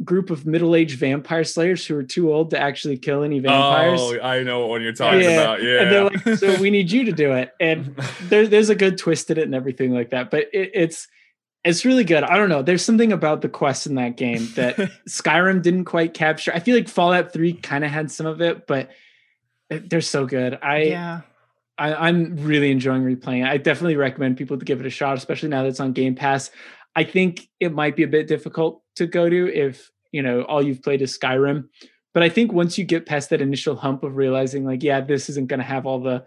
group of middle-aged vampire slayers who are too old to actually kill any vampires. Oh, I know what you're talking Yeah, about. Yeah. And they're like, "So we need you to do it." And there, there's a good twist in it and everything like that. But it, it's it's really good. I don't know. There's something about the quest in that game that Skyrim didn't quite capture. I feel like Fallout 3 kind of had some of it, but they're so good. I, yeah. I I'm really enjoying replaying it. I definitely recommend people to give it a shot, especially now that it's on Game Pass. I think it might be a bit difficult to go to if you know all you've played is Skyrim. But I think once you get past that initial hump of realizing, like, yeah, this isn't going to have all the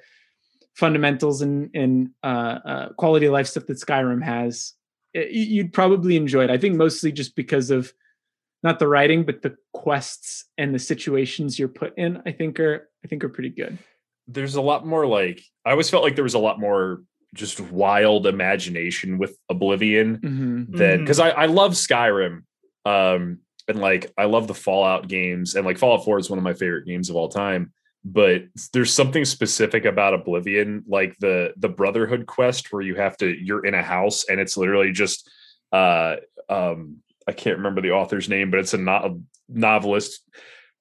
fundamentals and and uh, uh, quality of life stuff that Skyrim has, it, you- you'd probably enjoy it. I think mostly just because of not the writing, but the quests and the situations you're put in. I think are I think are pretty good. There's a lot more like I always felt like there was a lot more just wild imagination with Oblivion Mm-hmm. than because I, I love Skyrim. Um and like I love the Fallout games and like Fallout 4 is one of my favorite games of all time. But there's something specific about Oblivion, like the the Brotherhood quest where you have to you're in a house and it's literally just uh um I can't remember the author's name, but it's a, no- a novelist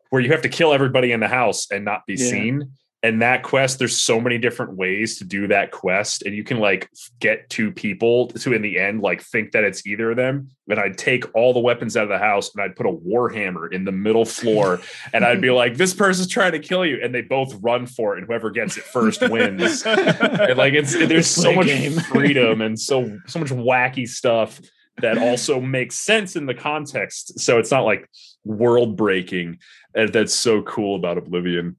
where you have to kill everybody in the house and not be Yeah. seen. And that quest, there's so many different ways to do that quest, and you can like get two people to in the end like think that it's either of them. And I'd take all the weapons out of the house and I'd put a warhammer in the middle floor, and I'd be like, "This person's trying to kill you," and they both run for it, and whoever gets it first wins. And like it's there's so much freedom and so so much wacky stuff that also makes sense in the context. So it's not like world breaking. And uh, that's so cool about Oblivion.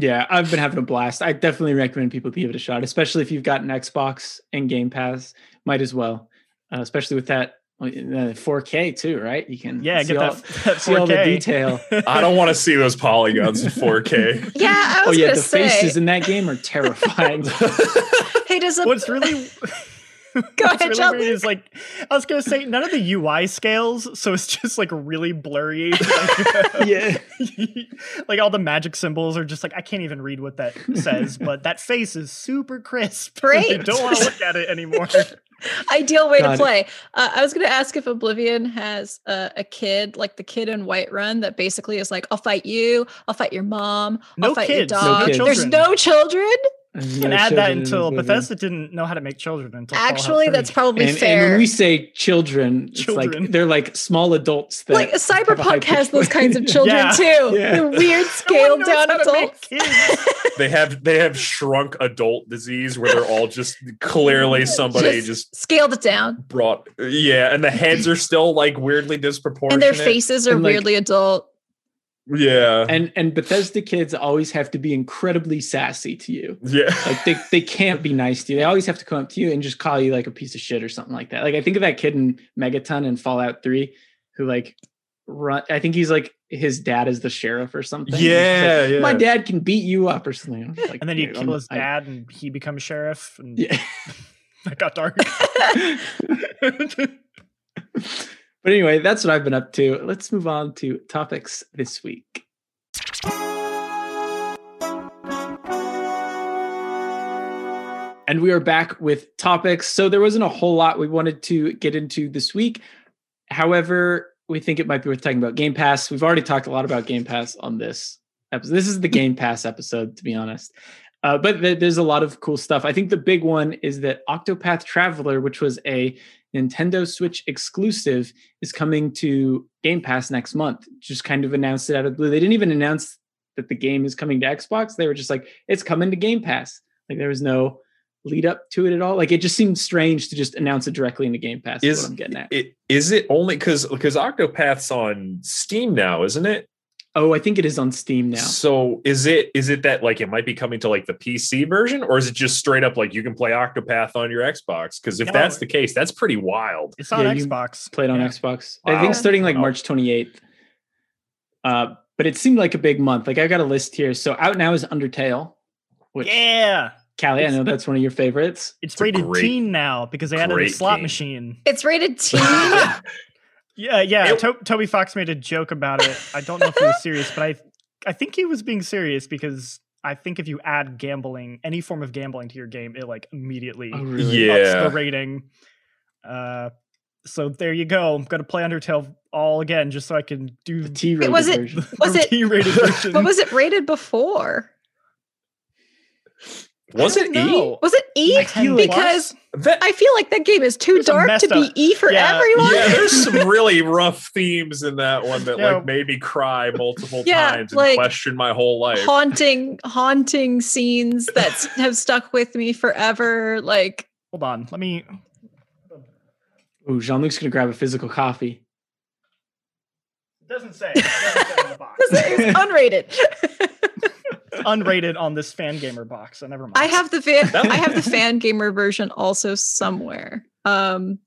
Yeah, I've been having a blast. I definitely recommend people to give it a shot, especially if you've got an Xbox and Game Pass. Might as well, uh, especially with that uh, 4K too, right? You can Yeah, see get all, that, that see all the 4K. detail. I don't want to see those polygons in 4K. Yeah, I Oh yeah, the say. faces in that game are terrifying. hey, does a, What's really go ahead, really John? weird is like I was gonna say none of the UI scales, so it's just like really blurry. Like, yeah, like all the magic symbols are just like I can't even read what that says, but that face is super crisp. I Great. don't want to look at it anymore. ideal way Got to play. Uh, I was going to ask if Oblivion has uh, a kid like the kid in Whiterun that basically is like, "I'll fight you, I'll fight your mom, I'll fight your kids, no dog." kids. There's no children. There's and no add that until Bethesda didn't know how to make children until Actually, that's probably And, and fair. when we say children, it's like they're like small adults that like have a high Cyberpunk has those kinds of children Yeah. too. Yeah. The weird No scaled one knows down how to make adults. kids. they have they have shrunk adult disease where they're all just clearly somebody Just just, Scaled it down, brought yeah, and the heads are still like weirdly disproportionate. and their faces are And, like- weirdly adult. Yeah. and and Bethesda kids always have to be incredibly sassy to you. yeah. Like they, they can't be nice to you. They always have to come up to you and just call you like a piece of shit or something like that. Like I think of that kid in Megaton and Fallout 3 who like run I think he's like his dad is the sheriff or something. Yeah, like, yeah. My dad can beat you up or something. Like, And then you "Dude, kill I'm- his I- dad, and he becomes sheriff, and yeah. that got dark. But anyway, that's what I've been up to. Let's move on to topics this week. And we are back with topics. So there wasn't a whole lot we wanted to get into this week. However, we think it might be worth talking about Game Pass. We've already talked a lot about Game Pass on this episode. This is the Game Pass episode, to be honest. Uh, but th- there's a lot of cool stuff. I think the big one is that Octopath Traveler, which was a Nintendo Switch exclusive, is coming to Game Pass next month. Just kind of announced it out of the blue. They didn't even announce that the game is coming to Xbox. They were just like, it's coming to Game Pass. Like there was no lead up to it at all. Like it just seemed strange to just announce it directly in the Game Pass. Is, Is what I'm getting at. it is it only because because Octopath's on Steam now, isn't it? Oh, I think it is on Steam now. So is it is it that like it might be coming to like the PC version, or is it just straight up like you can play Octopath on your Xbox? Because if No. that's the case, that's pretty wild. It's on Yeah, Xbox. Played on Yeah. Xbox. I think starting like March 28th. Uh, but it seemed like a big month. Like I got a list here. So out now is Undertale, which Yeah. Kallie, I know that's one of your favorites. It's, It's rated great- teen now because they added a slot game. machine. It's rated teen. Yeah, yeah. It- To- Toby Fox made a joke about it. I don't know if he was serious, but I, I think he was being serious because I think if you add gambling, any form of gambling to your game, it like immediately Oh, really? ups the rating. Uh, so there you go. I'm gonna play Undertale all again just so I can do The T rated was it- version. Was it- T-rated version. what was it rated before? Was it don't E? Was it E? Like 10 plus? because That I feel like that game is too There's dark to be up- E for Yeah. everyone. yeah, there's some really rough themes in that one that Yeah. like made me cry multiple Yeah, times and like, question my whole life. haunting, haunting scenes that have stuck with me forever. Like Hold on. Let me. Ooh, Jean Luc's gonna grab a physical copy. It doesn't say. It doesn't say on the box. it's unrated. Unrated on this Fangamer box. So never mind. I have the fan. I have the Fangamer version also somewhere. Um,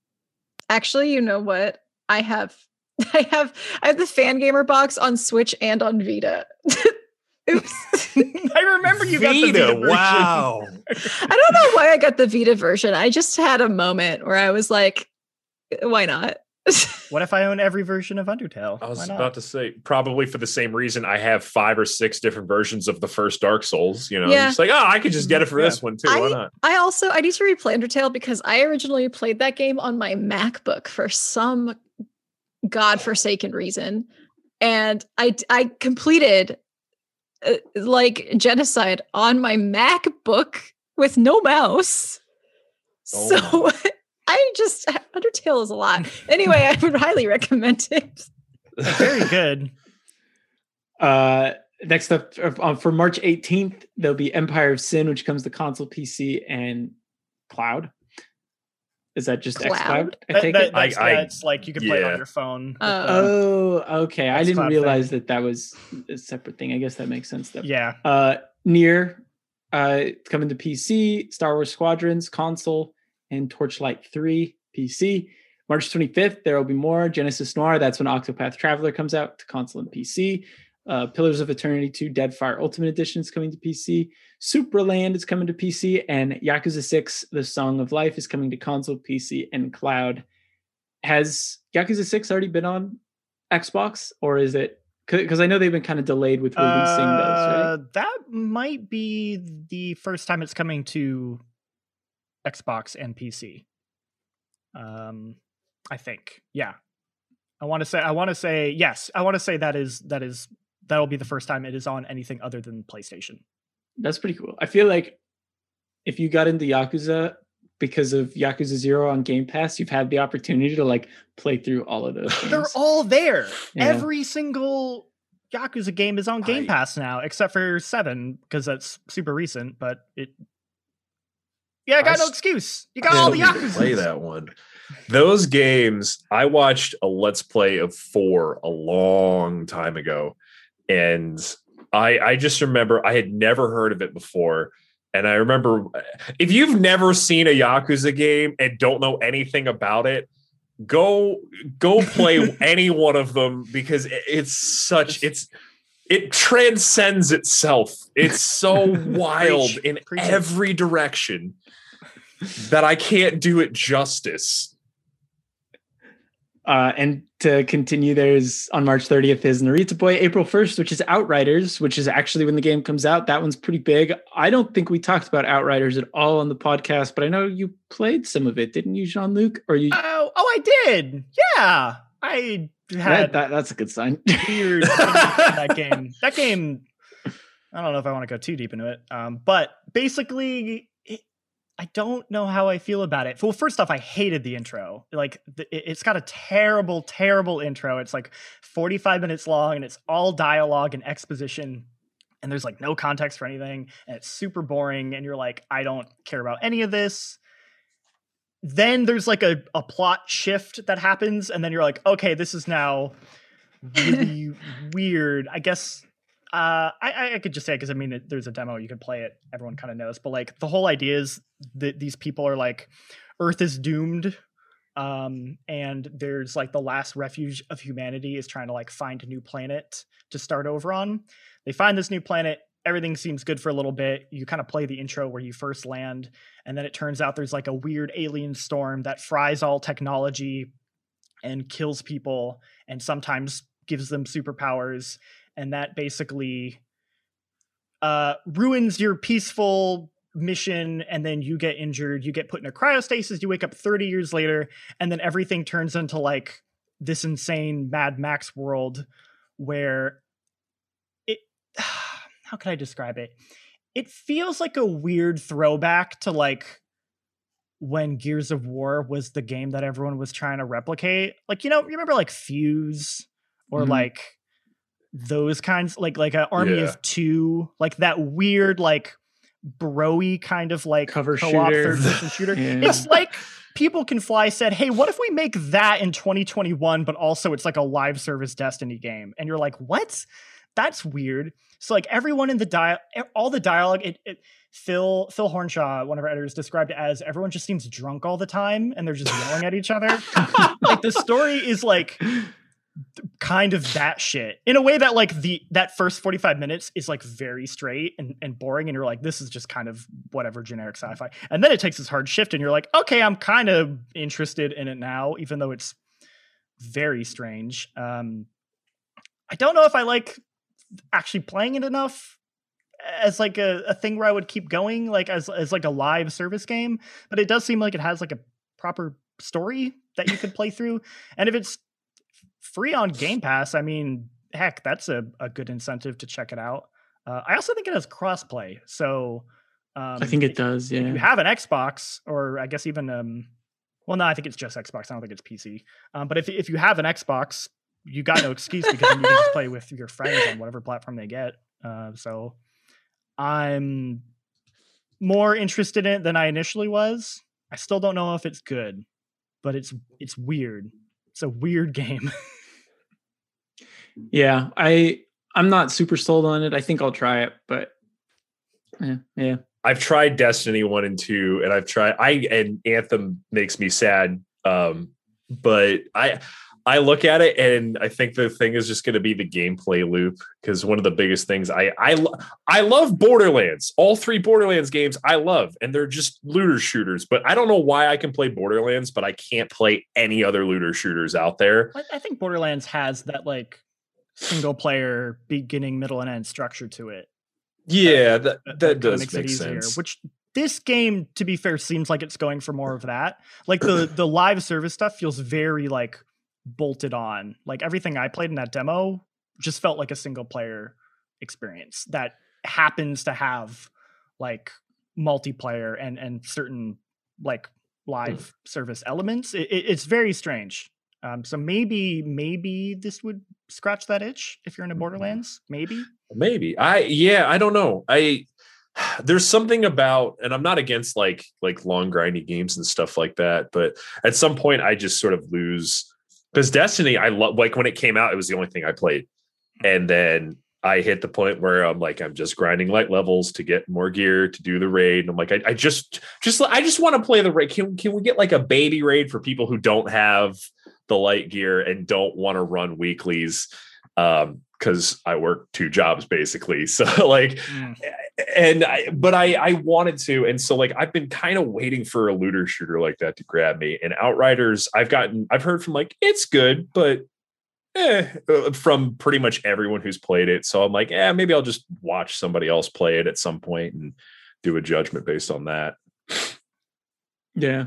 actually, you know what? I have. I have. I have the Fangamer box on Switch and on Vita. Oops. I remember you got the Vita version. wow. I don't know why I got the Vita version. I just had a moment where I was like, why not? What if I own every version of Undertale? I was about to say probably for the same reason I have five or six different versions of the first Dark Souls. You know, Yeah. it's like oh, I could just get it for Yeah. this one too. Why not? I also I need to replay Undertale because I originally played that game on my MacBook for some godforsaken reason, and I I completed uh, like genocide on my MacBook with no mouse. Oh So I just Undertale is a lot. Anyway, I would highly recommend it. Very good. Uh, next up uh, uh, for March 18th, there'll be Empire of Sin, which comes to console, PC, and cloud. Is that just Cloud? xCloud? I That, that, that's, I- I- like you can play it on your phone. with Oh. the- okay. I didn't xCloud realize that that was a separate thing. I guess that makes sense. Though. yeah. Uh, near, uh, it's coming to PC, Star Wars Squadrons console, and Torchlight 3 PC. March 25th, there will be more. Genesis Noir, that's when Octopath Traveler comes out to console and PC. Uh, Pillars of Eternity 2 Deadfire Ultimate Edition is coming to PC. Supraland is coming to PC. And Yakuza 6 The Song of Life is coming to console, PC, and cloud. Has Yakuza 6 already been on Xbox or is it? Because I know they've been kind of delayed with releasing those, right? Uh, That might be the first time it's coming to Xbox and PC. Um, I think. Yeah. I want to say. I want to say yes. I want to say that is that is that'll be the first time it is on anything other than PlayStation. That's pretty cool. I feel like if you got into Yakuza because of Yakuza Zero on Game Pass, you've had the opportunity to like play through all of those. They're games. all there. Yeah. Every single Yakuza game is on Game I- Pass now, except for seven because that's super recent. But it, yeah, I got no excuse. You I got all the Yakuza. Play that one. Those games, I watched a Let's Play of four a long time ago, and I I just remember I had never heard of it before. And I remember if you've never seen a Yakuza game and don't know anything about it, go go play any one of them because it's such it's it transcends itself. It's so wild Preach. in Preach every direction that I can't do it justice. Uh, and to continue, there's on March 30th is Narita Boy. April 1st, which is Outriders, which is actually when the game comes out. That one's pretty big. I don't think we talked about Outriders at all on the podcast, but I know you played some of it, didn't you, Jean Luc? Or you? Oh, oh, I did. Yeah, I had that, that, that's a good sign. weird that game. That game. I don't know if I want to go too deep into it, um, but basically, it, I don't know how I feel about it. Well, first off, I hated the intro. Like, the, it, it's got a terrible, terrible intro. It's like 45 minutes long, and it's all dialogue and exposition. And there's like no context for anything, and it's super boring. And you're like, I don't care about any of this then there's like a, a plot shift that happens and then you're like okay this is now really weird. I guess uh, I, I could just say because I mean it, there's a demo you could play it everyone kind of knows but like the whole idea is that these people are like Earth is doomed um, and there's like the last refuge of humanity is trying to like find a new planet to start over on. They find this new planet everything seems good for a little bit. You kind of play the intro where you first land, and then it turns out there's like a weird alien storm that fries all technology and kills people, and sometimes gives them superpowers, and that basically uh, ruins your peaceful mission and then you get injured you get put in a cryostasis you wake up 30 years later and then everything turns into like this insane mad max world where it how could I describe it? It feels like a weird throwback to like when Gears of War was the game that everyone was trying to replicate. Like, you know, you remember like Fuse or mm-hmm. like those kinds like like an army yeah. of two, like that weird like broy kind of like cover shooter. shooter. yeah. It's like people can fly said, "Hey, what if we make that in 2021 but also it's like a live service Destiny game?" And you're like, "What?" That's weird. So like everyone in the dial, all the dialogue, it, it Phil Phil Hornshaw, one of our editors, described it as everyone just seems drunk all the time and they're just yelling at each other. like the story is like kind of that shit in a way that like the that first 45 minutes is like very straight and, and boring and you're like this is just kind of whatever generic sci-fi and then it takes this hard shift and you're like okay i'm kind of interested in it now even though it's very strange um i don't know if i like actually playing it enough as like a, a thing where I would keep going, like as as like a live service game. But it does seem like it has like a proper story that you could play through. And if it's free on Game Pass, I mean, heck, that's a, a good incentive to check it out. Uh, I also think it has crossplay, so um, I think it does. Yeah, if you have an Xbox, or I guess even um, well, no, I think it's just Xbox. I don't think it's PC. Um, but if if you have an Xbox, you got no excuse because you can just play with your friends on whatever platform they get. Uh, so I'm more interested in it than I initially was. I still don't know if it's good, but it's it's weird. It's a weird game. yeah, I I'm not super sold on it. I think I'll try it, but yeah, yeah. I've tried Destiny 1 and 2 and I've tried I and Anthem makes me sad um but I I look at it and I think the thing is just going to be the gameplay loop because one of the biggest things I I I love Borderlands. All three Borderlands games I love and they're just looter shooters, but I don't know why I can play Borderlands but I can't play any other looter shooters out there. I think Borderlands has that like single player beginning, middle and end structure to it. Yeah, that that, that does make sense. Which this game to be fair seems like it's going for more of that. Like the the live service stuff feels very like bolted on. Like everything I played in that demo just felt like a single player experience that happens to have like multiplayer and and certain like live mm. service elements. It, it, it's very strange. Um, so maybe maybe this would scratch that itch if you're into mm-hmm. Borderlands. Maybe. Maybe. I yeah. I don't know. I there's something about and i'm not against like like long grindy games and stuff like that but at some point i just sort of lose because Destiny, I love like when it came out, it was the only thing I played, and then I hit the point where I'm like, I'm just grinding light levels to get more gear to do the raid. And I'm like, I, I just, just, I just want to play the raid. Can, can we get like a baby raid for people who don't have the light gear and don't want to run weeklies? Um, because I work two jobs basically. So like, Mm. and I, but I I wanted to, and so like I've been kind of waiting for a looter shooter like that to grab me. And Outriders, I've gotten I've heard from like it's good, but eh, uh, from pretty much everyone who's played it. So I'm like, yeah, maybe I'll just watch somebody else play it at some point and do a judgment based on that. Yeah.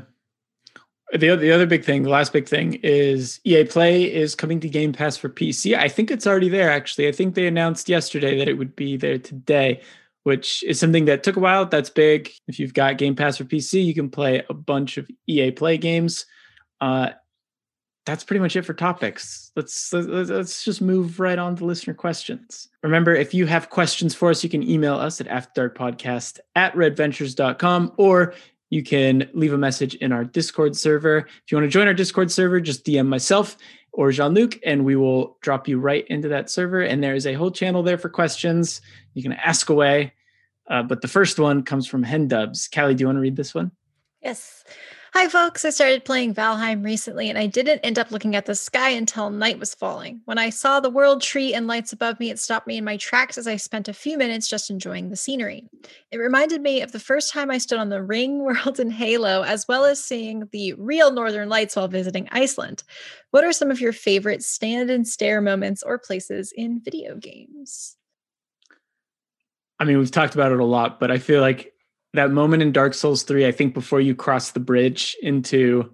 The other, the other big thing, the last big thing is EA Play is coming to Game Pass for PC. I think it's already there, actually. I think they announced yesterday that it would be there today, which is something that took a while. That's big. If you've got Game Pass for PC, you can play a bunch of EA Play games. Uh, that's pretty much it for topics. Let's, let's let's just move right on to listener questions. Remember, if you have questions for us, you can email us at afterdarkpodcast at redventures.com or you can leave a message in our Discord server. If you want to join our Discord server, just DM myself or Jean Luc, and we will drop you right into that server. And there is a whole channel there for questions. You can ask away. Uh, but the first one comes from Hendubs. Kallie, do you want to read this one? Yes. Hi, folks. I started playing Valheim recently, and I didn't end up looking at the sky until night was falling. When I saw the world tree and lights above me, it stopped me in my tracks as I spent a few minutes just enjoying the scenery. It reminded me of the first time I stood on the ring world in Halo, as well as seeing the real northern lights while visiting Iceland. What are some of your favorite stand and stare moments or places in video games? I mean, we've talked about it a lot, but I feel like that moment in Dark Souls 3, I think before you cross the bridge into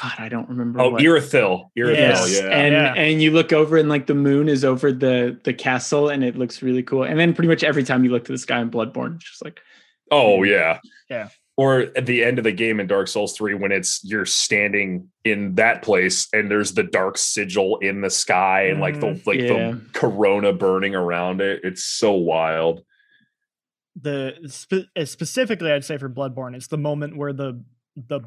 God, I don't remember. Oh, what. Irithyll. Irithyll, Yes, oh, yeah. and Yeah. and you look over and like the moon is over the the castle and it looks really cool. And then pretty much every time you look to the sky in Bloodborne, it's just like Oh yeah. Yeah. Or at the end of the game in Dark Souls 3 when it's you're standing in that place and there's the dark sigil in the sky and like the mm. like Yeah. the corona burning around it. It's so wild. The spe- uh, specifically I'd say for Bloodborne, it's the moment where the the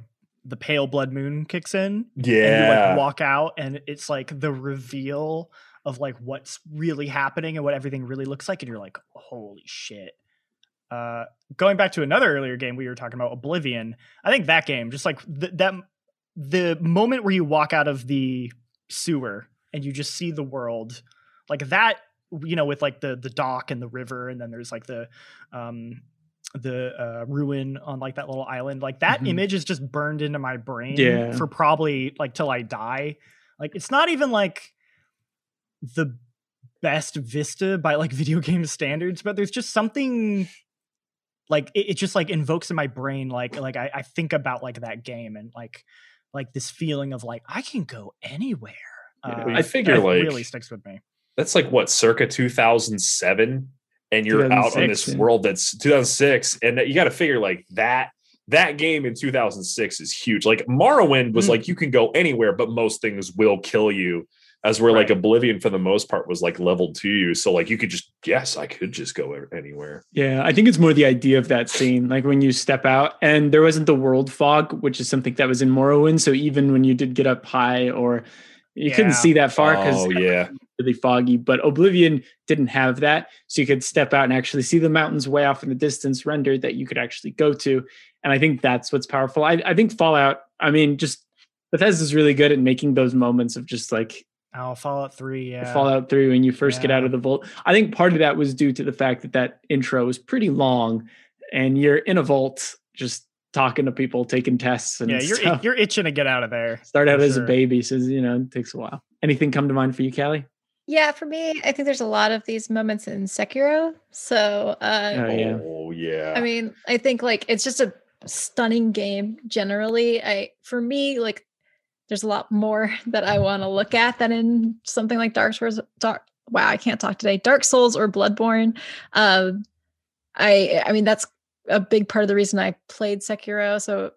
the pale blood moon kicks in Yeah. and you like walk out and it's like the reveal of like what's really happening and what everything really looks like and you're like holy shit uh going back to another earlier game we were talking about oblivion i think that game just like th- that the moment where you walk out of the sewer and you just see the world like that you know with like the the dock and the river and then there's like the um the uh, ruin on like that little island like that Mhm. image is just burned into my brain Yeah. for probably like till i die like it's not even like the best vista by like video game standards but there's just something like it, it just like invokes in my brain like like I, I think about like that game and like like this feeling of like i can go anywhere Yeah, Uh, I figure, like- really sticks with me That's like what circa 2007 and you're out on this yeah. world that's 2006 and you got to figure like that that game in 2006 is huge. Like Morrowind was Mm. like you can go anywhere but most things will kill you as where like Oblivion for the most part was like leveled to you. So like you could just yes, I could just go anywhere. Yeah, I think it's more the idea of that scene, like when you step out, and there wasn't the world fog, which is something that was in Morrowind. So even when you did get up high, or you couldn't see that far because Oh yeah. Really foggy. But Oblivion didn't have that, so you could step out and actually see the mountains way off in the distance rendered that you could actually go to. And I think that's what's powerful. I, I think Fallout. I mean, just Bethesda's really good at making those moments of just like oh fallout 3 yeah Fallout 3 when you first get out of the vault. I think part of that was due to the fact that that intro was pretty long and you're in a vault just talking to people, taking tests and yeah you're stuff. you're itching to get out of there Start out for as a baby, so you know, it takes a while. Anything come to mind for you, Kallie? Yeah, for me, I think there's a lot of these moments in Sekiro. So, uh, Oh, yeah. Oh yeah. I mean, I think like it's just a stunning game generally. I for me like there's a lot more that I want to look at than in something like Dark Souls. Dark wow, I can't talk today. Dark Souls or Bloodborne. Um, I I mean that's a big part of the reason I played Sekiro. So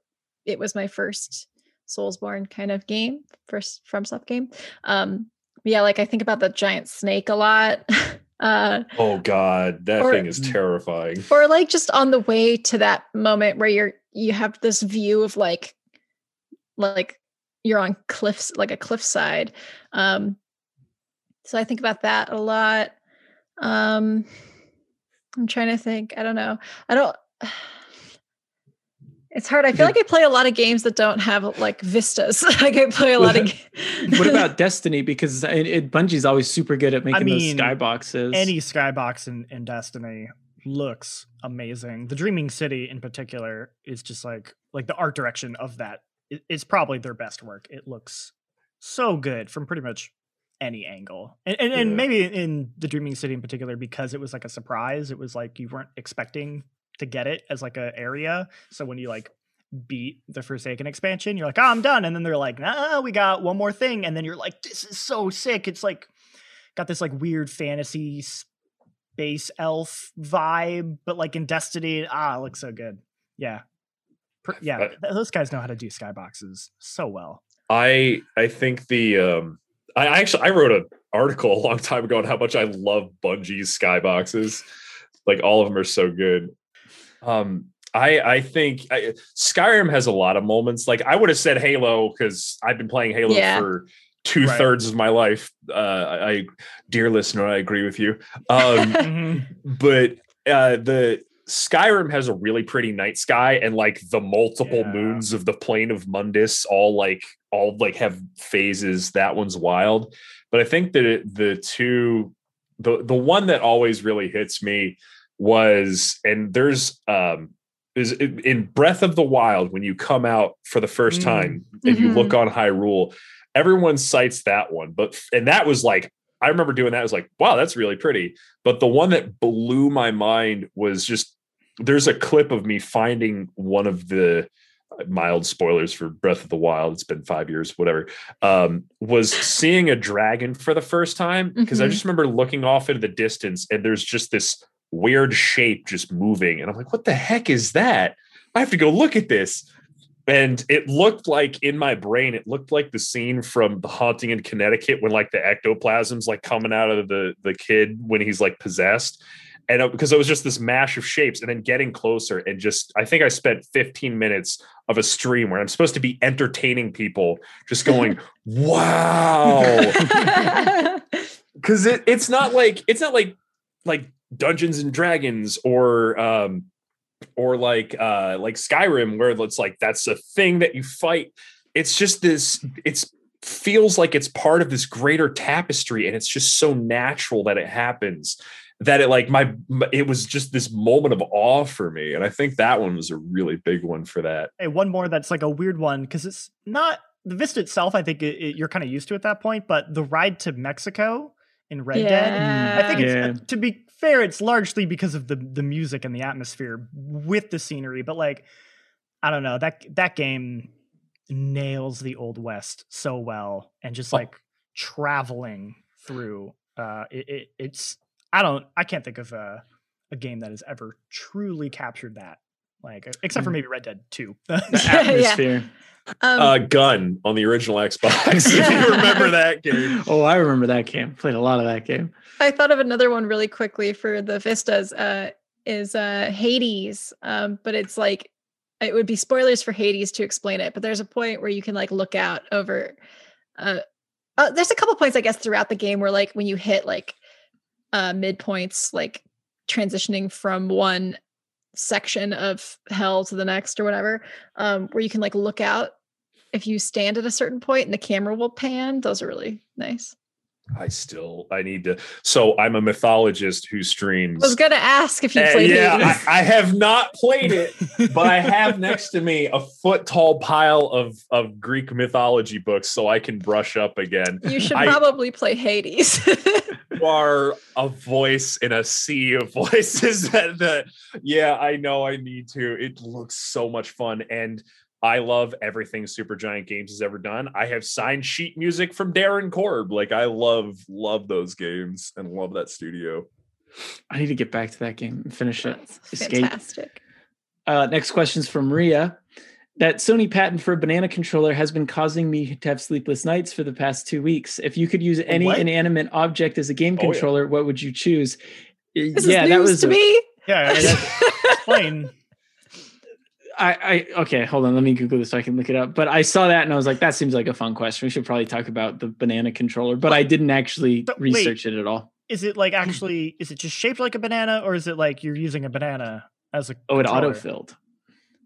it was my first Soulsborne kind of game, first FromSoft game. Um, yeah, like I think about the giant snake a lot. uh oh god, that or- thing is terrifying. or like just on the way to that moment where you're you have this view of like like you're on cliffs like a cliffside. Um so i think about that a lot. Um i'm trying to think. I don't know. I don't It's hard. I feel like I play a lot of games that don't have like vistas. like I play a lot of. what about Destiny? Because it, it, Bungie's always super good at making mean, those skyboxes. Any skybox in, in Destiny looks amazing. The Dreaming City in particular is just like like the art direction of that. It, it's probably their best work. It looks so good from pretty much any angle, and and, and maybe in the Dreaming City in particular because it was like a surprise. It was like you weren't expecting to get it as like a area. So when you like beat the Forsaken expansion, you're like, oh, I'm done. And then they're like, nah, we got one more thing. And then you're like, this is so sick. It's like got this like weird fantasy space elf vibe, but like in Destiny, ah, it looks so good. Yeah. Per- yeah, th- those guys know how to do skyboxes so well. I I think the um I I actually I wrote an article a long time ago on how much I love Bungie's skyboxes. Like all of them are so good. Um I I think I, Skyrim has a lot of moments. Like I would have said Halo because I've been playing Halo Yeah. for two Right. thirds of my life. Uh, I, I, dear listener, I agree with you. Um, Mhm. but uh the Skyrim has a really pretty night sky and like the multiple Yeah. moons of the plane of Mundus all like all like have phases. That one's wild. But I think that it, the two the the one that always really hits me was and there's um is in Breath of the Wild when you come out for the first Mm. time and you look on Hyrule, everyone cites that one. But and that was like I remember doing that. I was like, wow, that's really pretty. But the one that blew my mind was just there's a clip of me finding one of the uh, mild spoilers for Breath of the Wild. It's been five years, whatever. Um, was seeing a dragon for the first time because I Mhm. just remember looking off into the distance and there's just this weird shape just moving. And I'm like, what the heck is that? I have to go look at this. And it looked like in my brain, it looked like the scene from The Haunting in Connecticut when like the ectoplasm's like coming out of the the kid when he's like possessed. And it- because it was just this mash of shapes, and then getting closer, and just I think I spent 15 minutes of a stream where I'm supposed to be entertaining people, just going, "Wow!" because it, it's not like it's not like like Dungeons and Dragons or um or like uh like Skyrim where it's like that's a thing that you fight. It's just this it's feels like it's part of this greater tapestry and it's just so natural that it happens that it like my it was just this moment of awe for me and I think that one was a really big one for that. Hey, one more that's like a weird one because it's not the Vista itself. I think it, it- you're kind of used to at that point, but the ride to Mexico in Red Dead. I think it's Yeah. uh, to be fair, it's largely because of the the music and the atmosphere with the scenery. But like, I don't know that that game nails the old west so well, and just Oh. like traveling through. Uh, it, it it's I don't I can't think of a a game that has ever truly captured that. Like, except for Mm. maybe Red Dead Two. The Yeah. Atmosphere. um, Uh Gun on the original Xbox. if you remember that game. Oh, I remember that game. Played a lot of that game. I thought of another one really quickly for the Vistas. Uh, is uh, Hades, um, but it's like it would be spoilers for Hades to explain it. But there's a point where you can like look out over. Uh, uh, there's a couple points I guess throughout the game where like when you hit like uh, midpoints, like transitioning from one section of hell to the next or whatever, um, where you can like look out if you stand at a certain point and the camera will pan. Those are really nice. I still I need to. So I'm a mythologist who streams. I was gonna ask if you Uh, played yeah, Hades. I, I have not played it, but I have next to me a foot tall pile of of Greek mythology books, so I can brush up again. You should I- probably play Hades. You are a voice in a sea of voices. That, that yeah, I know I need to. It looks so much fun, and I love everything Supergiant Games has ever done. I have signed sheet music from Darren Korb. Like I love love those games and love that studio. I need to get back to that game and finish it. That's Escape. fantastic. Uh, next question's from Maria. That Sony patent for a banana controller has been causing me to have sleepless nights for the past two weeks. If you could use any what? inanimate object as a game Oh, yeah. controller, what would you choose? This yeah, is that was to a- me. yeah, explain. I, I okay, hold on. Let me Google this so I can look it up. But I saw that and I was like, that seems like a fun question. We should probably talk about the banana controller. But I didn't actually But wait. research it at all. Is it like actually? Is it just shaped like a banana, or is it like you're using a banana as a? Oh, it controller? autofilled.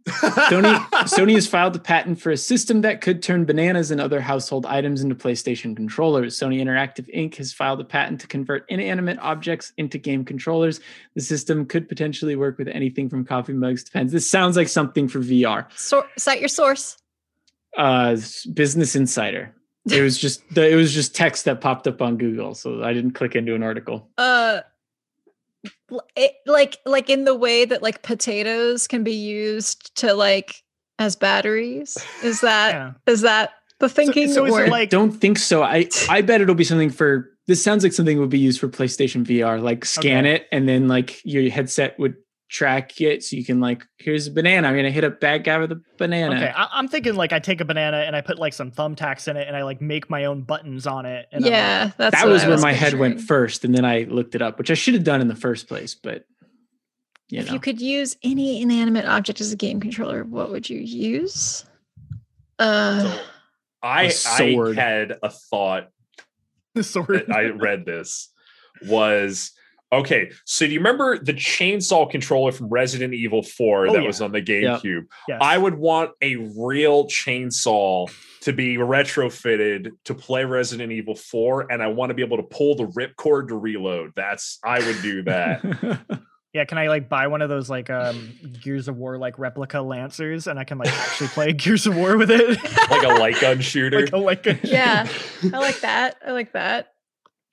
Sony Sony has filed a patent for a system that could turn bananas and other household items into PlayStation controllers. Sony Interactive Inc. has filed a patent to convert inanimate objects into game controllers. The system could potentially work with anything from coffee mugs to pens. This sounds like something for VR. So, cite your source. Uh, Business Insider. It was just the, it was just text that popped up on Google, so I didn't click into an article. Uh, it, like like in the way that like potatoes can be used to like as batteries. Is that is Yeah. that the thinking? so is it or- like- I don't think so. I I bet it'll be something for. This sounds like something would be used for PlayStation VR. Like scan Okay. it, and then like your headset would track it, so you can like, here's a banana. I'm gonna hit a bad guy with a banana. Okay, I, I'm thinking like I take a banana and I put like some thumbtacks in it and I like make my own buttons on it. And I'm, like, yeah, that's that what was I where my head went first, and then I looked it up, which I should have done in the first place. But you if know, you could use any inanimate object as a game controller, what would you use? Uh, So I, A I sword. had a thought the sword. I read this was okay. So do you remember the chainsaw controller from Resident Evil 4 Oh, that yeah. was on the GameCube? Yes. I would want a real chainsaw to be retrofitted to play Resident Evil 4, and I want to be able to pull the ripcord to reload. That's I would do that. Yeah, can I like buy one of those like um Gears of War like replica lancers and I can like actually play Gears of War with it? like a light gun shooter. like a like a yeah, I like that. I like that.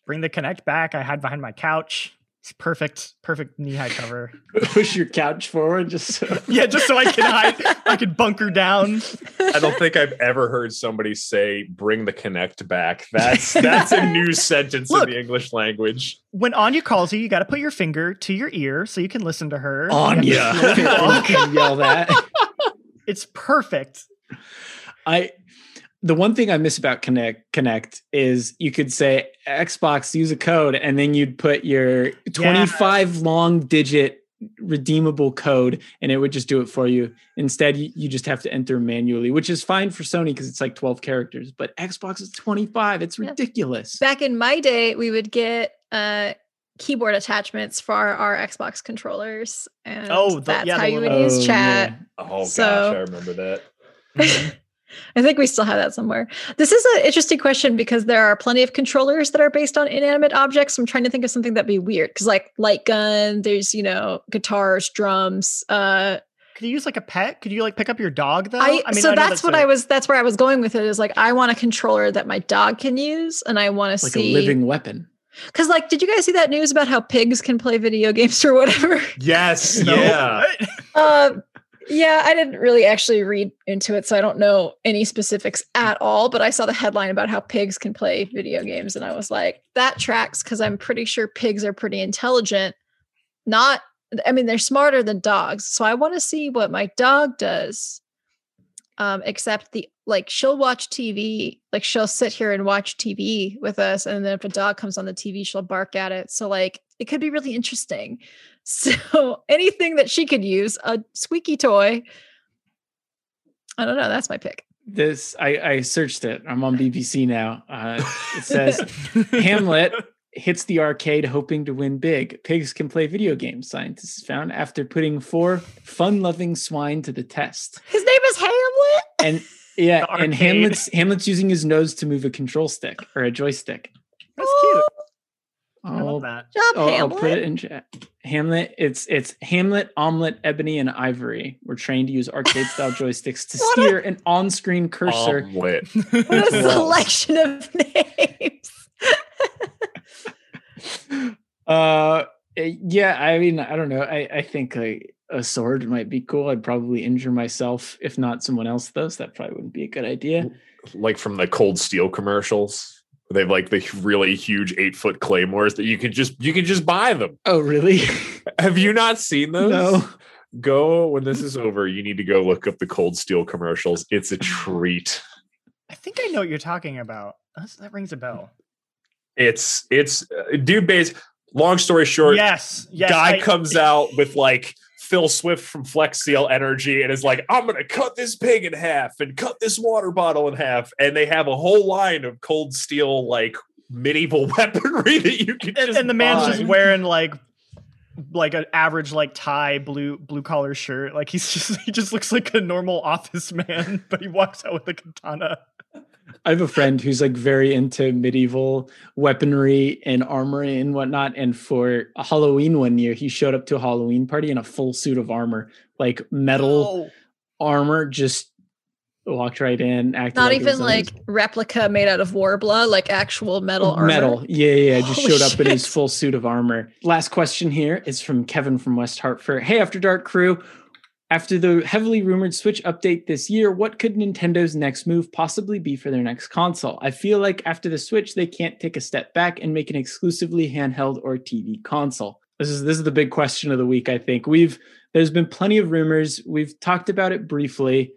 Bring the Kinect back. I hide behind my couch. It's perfect, perfect knee high cover. Push your couch forward just so. Yeah, just so I can hide. I can bunker down. I don't think I've ever heard somebody say "bring the Kinect back." That's that's a new sentence Look. in the English language. When Anya calls you, you got to put your finger to your ear so you can listen to her. You Anya, have to feel the talk. and yell that. It's perfect. I the one thing I miss about Kinect Kinect is you could say Xbox use a code and then you'd put your 25 long digit redeemable code and it would just do it for you. Instead, you, you just have to enter manually, which is fine for Sony because it's like 12 characters, but Xbox is 25. It's Yeah. ridiculous. Back in my day, we would get uh keyboard attachments for our, our Xbox controllers, and Oh, the- that's yeah, how you would little- use Oh, chat. yeah. Oh So- gosh, I remember that. I think we still have that somewhere. This is an interesting question because there are plenty of controllers that are based on inanimate objects. I'm trying to think of something that'd be weird because, like, light gun. There's you know guitars, drums. Uh, Could you use like a pet? Could you like pick up your dog though? I, mean so know that's, what a- I was. That's where I was going with it. Is like I want a controller that my dog can use, and I want to Like see a living weapon. Because, like, did you guys see that news about how pigs can play video games or whatever? Yes, No. yeah. uh, yeah, I didn't really actually read into it, so I don't know any specifics at all. But I saw the headline about how pigs can play video games, and I was like, that tracks because I'm pretty sure pigs are pretty intelligent. Not, I mean, they're smarter than dogs. So I want to see what my dog does. Um, except the like she'll watch TV, like she'll sit here and watch TV with us, and then if a dog comes on the TV, she'll bark at it. So like it could be really interesting. So anything that she could use, a squeaky toy. I don't know. That's my pick. This I, I searched it. I'm on BBC now. Uh, it says Hamlet hits the arcade hoping to win big. Pigs can play video games, scientists found after putting four fun loving swine to the test. His name is Hamlet. And yeah, and. Hamlet's Hamlet's using his nose to move a control stick or a joystick. That's cute. I love that. Job, I'll, I'll put it in chat. Hamlet, it's it's Hamlet, Omelet, Ebony, and Ivory. We're trained to use arcade style joysticks to What a- steer an on-screen cursor. Omelet. what a selection of names. Uh, eh, yeah. I mean, I don't know. I I think like a sword might be cool. I'd probably injure myself if not someone else though. So That probably wouldn't be a good idea. like from the Cold Steel commercials. They have like the really huge eight foot claymores that you can just you can just buy them. Oh, really? Have you not seen those? no. Go when this is over. You need to go look up the Cold Steel commercials. It's a treat. I think I know what you're talking about. That's, that rings a bell. It's it's uh, dude. Base. Long story short, yes, yes. guy I- comes out with like Phil Swift from Flex Seal Energy and is like, I'm gonna cut this pig in half and cut this water bottle in half. And they have a whole line of cold steel like medieval weaponry that you can and, and the man's buy. just wearing like like an average like tie blue blue collar shirt. Like he's just he just looks like a normal office man, but he walks out with a katana. I have a friend who's like very into medieval weaponry and armor and whatnot. And for a Halloween one year, he showed up to a Halloween party in a full suit of armor, like metal Oh, armor, just walked right in. Acted Not like even like his- replica made out of Worbla, like actual metal armor. metal. Yeah, yeah, yeah. Just Holy showed up in his full suit of armor. Last question here is from Kevin from West Hartford. Hey, After Dark crew. After the heavily rumored Switch update this year, what could Nintendo's next move possibly be for their next console? I feel like after the Switch, they can't take a step back and make an exclusively handheld or TV console. This is this is the big question of the week. I think we've there's been plenty of rumors. We've talked about it briefly,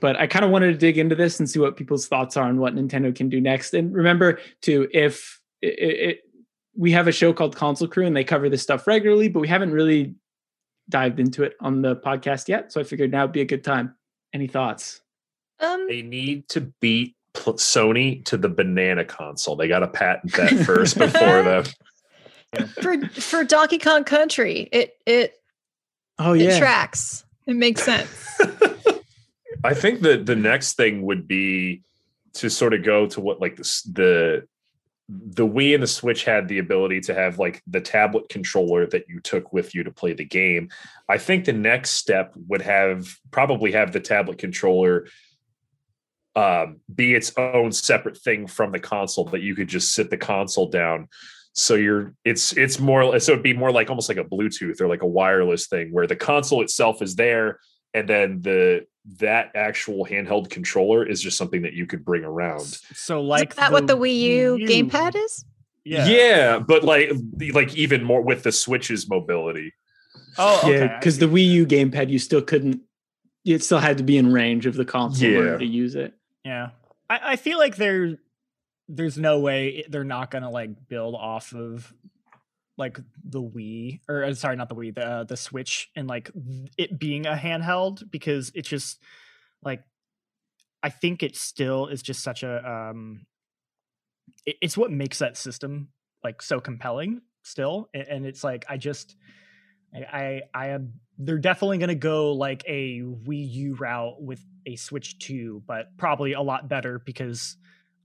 but I kind of wanted to dig into this and see what people's thoughts are on what Nintendo can do next. And remember, to if it, it, we have a show called Console Crew and they cover this stuff regularly, but we haven't really dived into it on the podcast yet. So I figured now would be a good time. Any thoughts? Um, They need to beat pl- Sony to the banana console. They got to patent that first before the. for for Donkey Kong Country, it it Oh yeah it yeah, tracks. It makes sense. I think that the next thing would be to sort of go to what like this, the the Wii and the Switch had the ability to have like the tablet controller that you took with you to play the game. I think the next step would have probably have the tablet controller um, be its own separate thing from the console that you could just sit the console down. So you're it's it's more so it'd be more like almost like a Bluetooth or like a wireless thing where the console itself is there and then the that actual handheld controller is just something that you could bring around. So Like like that what the Wii U gamepad is? Yeah. Yeah, but like like even more with the Switch's mobility. Oh, okay. yeah, because the Wii U gamepad you still couldn't. It still had to be in range of the console in order Yeah. to use it. Yeah, I, I feel like there, there's no way they're not gonna like build off of like the Wii or uh, sorry, not the Wii, the uh, the Switch, and like it being a handheld because it's just like I think it still is just such a um, it, it's what makes that system like so compelling still, and, and it's like I just. I, I am they're definitely going to go like a Wii U route with a Switch 2, but probably a lot better because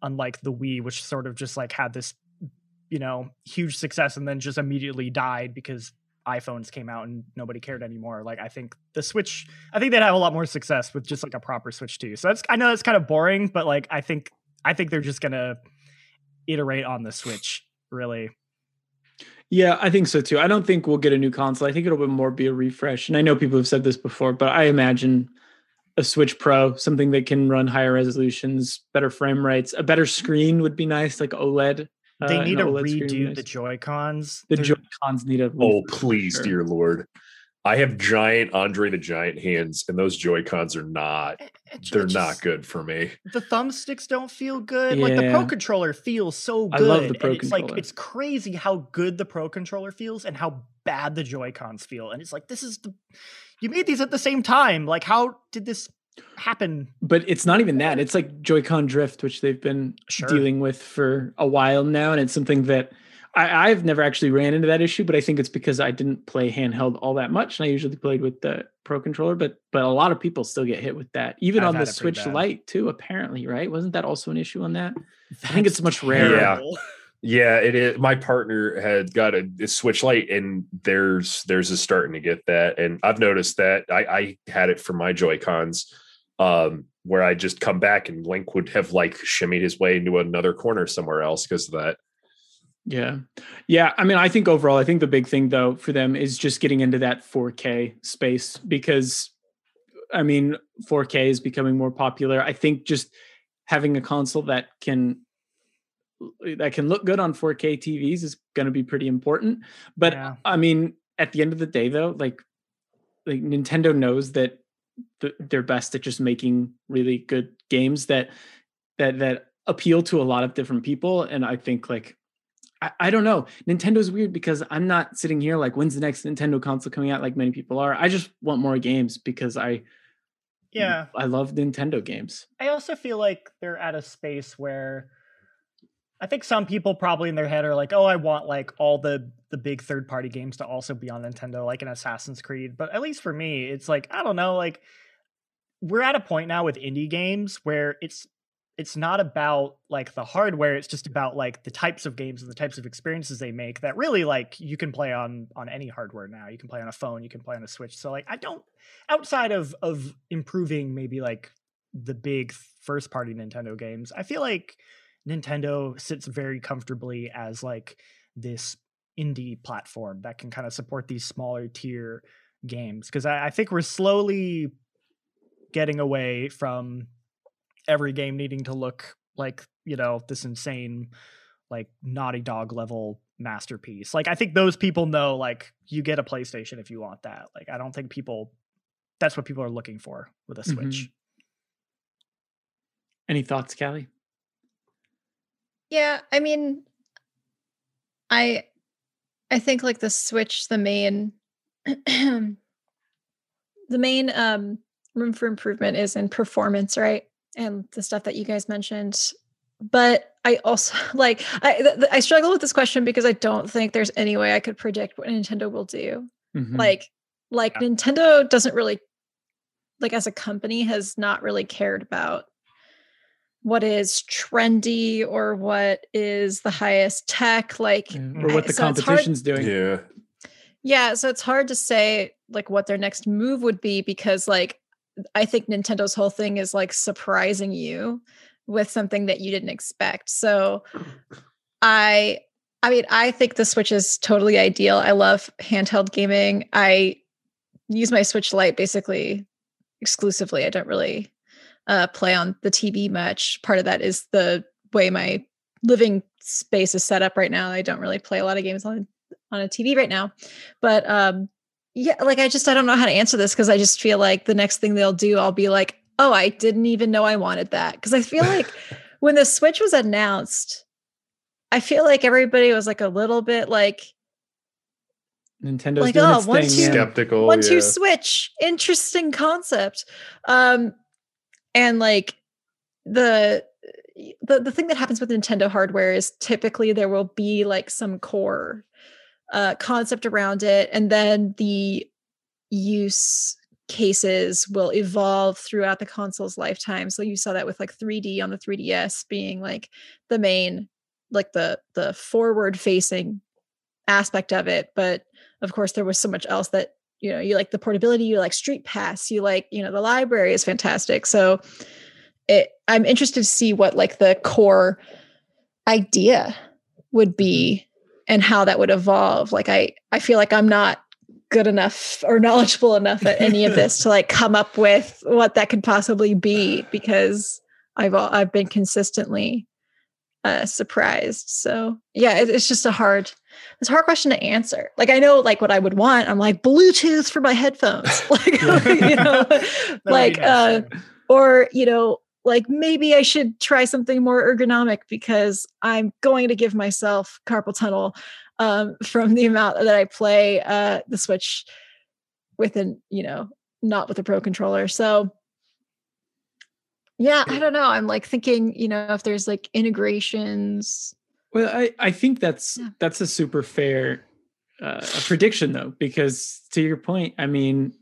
unlike the Wii, which sort of just like had this, you know, huge success and then just immediately died because iPhones came out and nobody cared anymore. Like I think the Switch, I think they'd have a lot more success with just like a proper Switch too. So that's I know that's kind of boring, but like I think I think they're just gonna iterate on the Switch really. Yeah, I think so too. I don't think we'll get a new console. I think it'll be more be a refresh. And I know people have said this before, but I imagine a Switch Pro, something that can run higher resolutions, better frame rates, a better screen would be nice, like OLED. They uh, need to OLED screen would be redo the Joy Cons. The Joy Cons need a Oh, please, sure. dear Lord. I have giant Andre the Giant hands, and those Joy Cons are not, they're not good for me. the thumbsticks don't feel good. Like the Pro controller feels so I good. love the Pro and it's like it's crazy how good the Pro controller feels and how bad the Joy Cons feel. And it's like this is the you made these at the same time. Like how did this happen? But it's not even that. It's like Joy-Con drift, which they've been Sure. dealing with for a while now, and it's something that I, I've never actually ran into that issue. But I think it's because I didn't play handheld all that much, and I usually played with the Pro controller. But but a lot of people still get hit with that, even I've on the had it pretty Switch bad. Lite too. Apparently, right? Wasn't that also an issue on that? I think it's much rarer. Yeah. Yeah, it is. My partner had got a, a Switch Lite, and there's there's is starting to get that, and I've noticed that. I, I had it for my Joy Cons, um, where I just come back and Link would have like shimmied his way into another corner somewhere else because of that. Yeah. Yeah. I mean, I think overall, I think the big thing though for them is just getting into that 4K space because I mean, 4K is becoming more popular. I think just having a console that can that can look good on 4K TVs is going to be pretty important. But Yeah. I mean, at the end of the day though, like like Nintendo knows that th- they're best at just making really good games that that that appeal to a lot of different people and I think like I, I don't know. Nintendo's weird because I'm not sitting here like, when's the next Nintendo console coming out? Like many people are. I just want more games because I Yeah. I love Nintendo games. I also feel like they're at a space where I think some people probably in their head are like, "Oh, I want like all the the big third party games to also be on Nintendo, like an Assassin's Creed." But at least for me, it's like I don't know, like we're at a point now with indie games where it's it's not about like the hardware it's just about like the types of games and the types of experiences they make that really like you can play on on any hardware now you can play on a phone you can play on a switch so like i don't outside of of improving maybe like the big first party nintendo games i feel like nintendo sits very comfortably as like this indie platform that can kind of support these smaller tier games because I, I think we're slowly getting away from every game needing to look like you know this insane like naughty dog level masterpiece like i think those people know like you get a playstation if you want that like i don't think people that's what people are looking for with a switch Mhm. Any thoughts, Kallie? Yeah, I mean, I I think like the Switch, the main the main um room for improvement is in performance, right? And the stuff that you guys mentioned. But I also like I th- th- I struggle with this question because I don't think there's any way I could predict what Nintendo will do. Mhm. Like like Yeah. Nintendo doesn't really like as a company has not really cared about what is trendy or what is the highest tech like Yeah, or what the so it's hard- competition's doing. Yeah. yeah so it's hard to say like what their next move would be because like i think nintendo's whole thing is like surprising you with something that you didn't expect. So i i mean i think the switch is totally ideal. I love handheld gaming. I use my switch lite basically exclusively. I don't really uh, play on the tv much part of that is the way my living space is set up right now i don't really play a lot of games on on a TV right now. But um yeah, like I just I don't know how to answer this because I just feel like the next thing they'll do, I'll be like, oh, I didn't even know I wanted that. Because I feel like when the Switch was announced, I feel like everybody was like a little bit like Nintendo's Like, doing oh, its once thing. you- yeah. Skeptical. one two switch interesting concept um and like the the the thing that happens with Nintendo hardware is typically there will be like some core uh concept around it and then the use cases will evolve throughout the console's lifetime. So you saw that with like 3D on the 3DS being like the main like the the forward facing aspect of it but of course there was so much else that you know you like the portability you like street pass you like you know the library is fantastic. So it i'm interested to see what like the core idea would be and how that would evolve. Like i i feel like i'm not good enough or knowledgeable enough at any of this to like come up with what that could possibly be because i've i've been consistently uh surprised. So yeah it, it's just a hard it's a hard question to answer. Like I know like what I would want. I'm like Bluetooth for my headphones. like you know, That would be like uh or you know, like maybe I should try something more ergonomic because I'm going to give myself carpal tunnel um from the amount that I play uh the Switch with an, you know, not with a pro controller. So yeah, I don't know. I'm like thinking, you know, if there's like integrations. Well, I, I think that's Yeah. that's a super fair uh, prediction though, because to your point, I mean,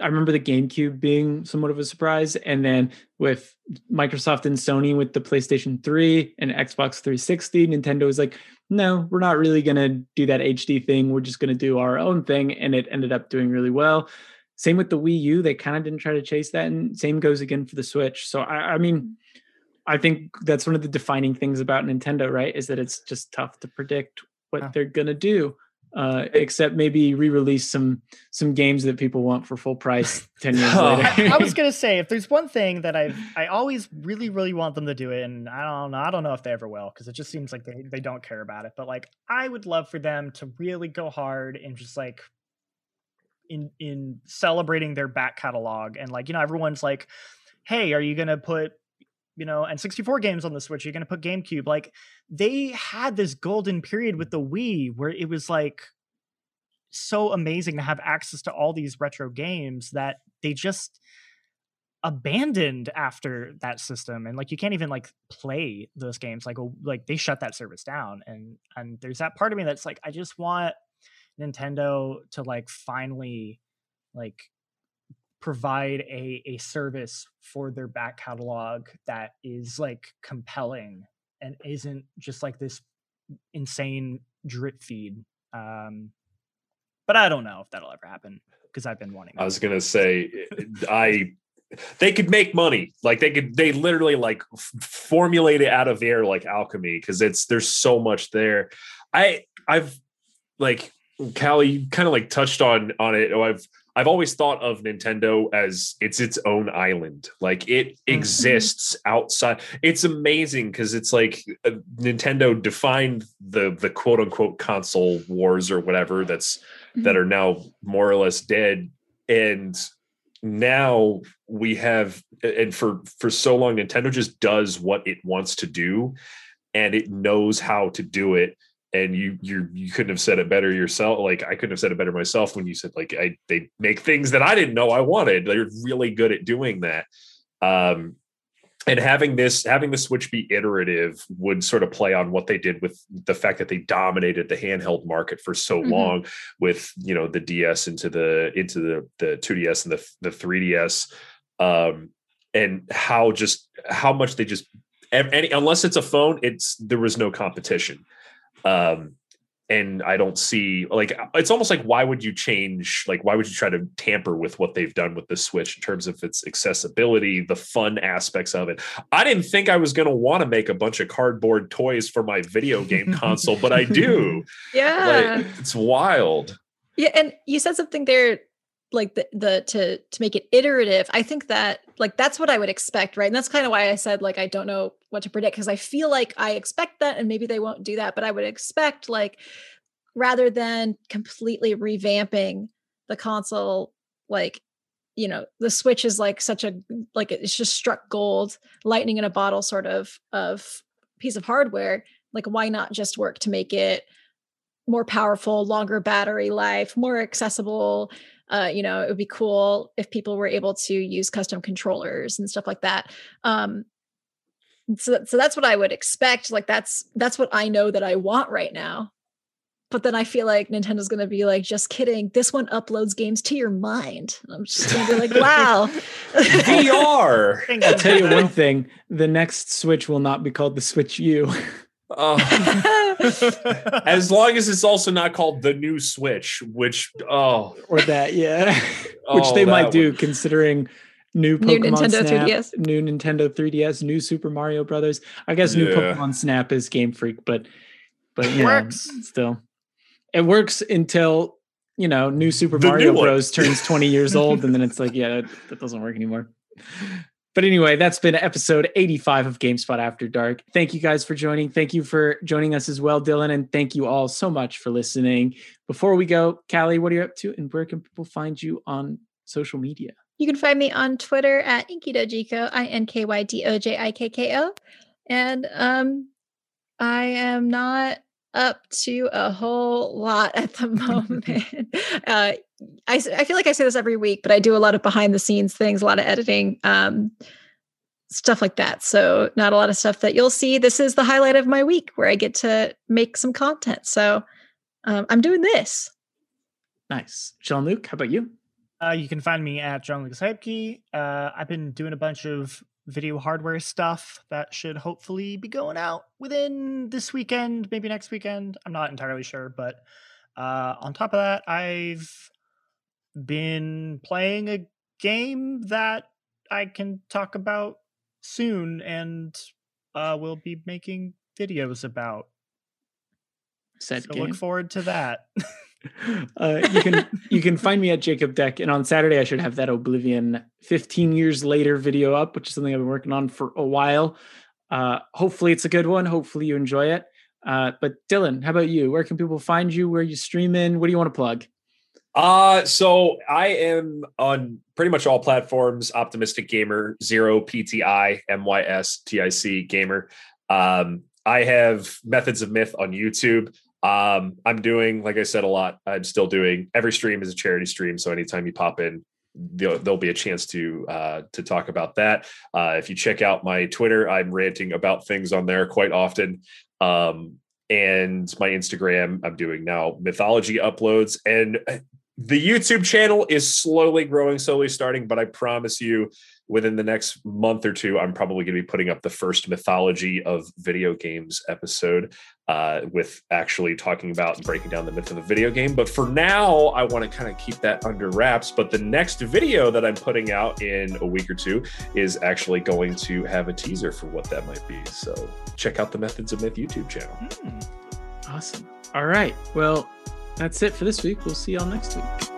I remember the GameCube being somewhat of a surprise, and then with Microsoft and Sony with the PlayStation 3 and Xbox 360, Nintendo was like, no, we're not really gonna do that HD thing. We're just gonna do our own thing, and it ended up doing really well. Same with the Wii U, they kind of didn't try to chase that, and same goes again for the Switch. So I, I mean, I think that's one of the defining things about Nintendo, right? Is that it's just tough to predict what Yeah. they're gonna do. Uh, except maybe re-release some some games that people want for full price ten years Oh. later. I was gonna say if there's one thing that I I always really really want them to do it, and I don't know I don't know if they ever will because it just seems like they they don't care about it. But like I would love for them to really go hard and just like in in celebrating their back catalog and like you know everyone's like, hey, are you gonna put you know N64 games on the Switch? You're gonna put GameCube like they had this golden period with the Wii where it was like so amazing to have access to all these retro games that they just abandoned after that system and like you can't even like play those games like oh, like they shut that service down and and there's that part of me that's like I just want Nintendo to like finally like provide a a service for their back catalog that is like compelling and isn't just like this insane drip feed um but I don't know if that'll ever happen because I've been wanting. I was gonna say, I they could make money like they could they literally like f- formulate it out of air like alchemy because it's there's so much there i i've like Kallie you kind of like touched on on it oh, i've i've always thought of nintendo as it's its own island. Like it exists outside. It's amazing because it's like uh, nintendo defined the the quote unquote console wars or whatever that's that are now more or less dead. And now we have and for for so long nintendo just does what it wants to do and it knows how to do it and you you you couldn't have said it better yourself like i couldn't have said it better myself when you said like i they make things that i didn't know i wanted. They're really good at doing that. Um and having this having the switch be iterative would sort of play on what they did with the fact that they dominated the handheld market for so Mhm. long with you know the ds into the into the the 2ds and the the 3ds um and how just how much they just any unless it's a phone it's there was no competition um and i don't see like it's almost like why would you change like why would you try to tamper with what they've done with the switch in terms of its accessibility the fun aspects of it i didn't think i was going to want to make a bunch of cardboard toys for my video game console but i do Yeah. like it's wild Yeah, and you said something there like the, the to to make it iterative. I think that like that's what I would expect, right? And that's kind of why I said like I don't know what to predict because I feel like I expect that and maybe they won't do that, but I would expect like rather than completely revamping the console like you know the switch is like such a like it's just struck gold lightning in a bottle sort of of piece of hardware like why not just work to make it more powerful, longer battery life, more accessible. Uh, you know, it would be cool if people were able to use custom controllers and stuff like that. Um, so, so that's what I would expect. Like that's that's what I know that I want right now. But then I feel like Nintendo's going to be like, just kidding. This one uploads games to your mind. And I'm just going to be like, wow. vr Things I'll tell you one thing: the next Switch will not be called the Switch U. Oh. as long as it's also not called the new switch which oh or that, yeah, which oh, they might would- do considering new New Pokemon Nintendo Snap, 3DS. new Nintendo 3DS, new Super Mario Brothers. I guess new Yeah. Pokemon Snap is Game Freak, but but you Works. still, it works until you know new Super The Mario new. Bros turns 20 years old, and then it's like, yeah, that, that doesn't work anymore. But anyway, that's been episode 85 of GameSpot After Dark. Thank you guys for joining. Thank you for joining us as well, Dylan. And thank you all so much for listening. Before we go, Kallie, what are you up to? And where can people find you on social media? You can find me on Twitter at Inkydojiko, I N K Y D O J I K K O. And um, I am not up to a whole lot at the moment. uh, I, s- I feel like I say this every week, but I do a lot of behind the scenes things, a lot of editing, um, stuff like that. So, not a lot of stuff that you'll see. This is the highlight of my week where I get to make some content. So, um, I'm doing this. Nice. Jean Luc, how about you? Uh, you can find me at Jean Luc Seipke. Uh, I've been doing a bunch of video hardware stuff that should hopefully be going out within this weekend, maybe next weekend. I'm not entirely sure, but uh, on top of that, I've been playing a game that I can talk about soon, and uh, we'll be making videos about. Said so game. look forward to that. uh, you can you can find me at Jacob Deck, and on Saturday I should have that Oblivion 15 years later video up, which is something I've been working on for a while. Uh, hopefully it's a good one. Hopefully you enjoy it. Uh, but Dylan, how about you? Where can people find you? Where you streaming? What do you want to plug? Uh so I am on pretty much all platforms. Optimistic Gamer, Zero PTI, MYS Gamer. Um, I have Methods of Myth on YouTube. Um, I'm doing, like I said, a lot. I'm still doing every stream is a charity stream. So anytime you pop in, there'll, there'll be a chance to uh, to talk about that. Uh, if you check out my Twitter, I'm ranting about things on there quite often. Um, and my Instagram, I'm doing now mythology uploads. And uh, the YouTube channel is slowly growing, slowly starting, but I promise you, within the next month or two, I'm probably going to be putting up the first mythology of video games episode uh, with actually talking about and breaking down the myth of the video game. But for now, I want to kind of keep that under wraps. But the next video that I'm putting out in a week or two is actually going to have a teaser for what that might be. So check out the Methods of Myth YouTube channel. Hmm. Awesome. All right. Well, that's it for this week. We'll see y'all next week.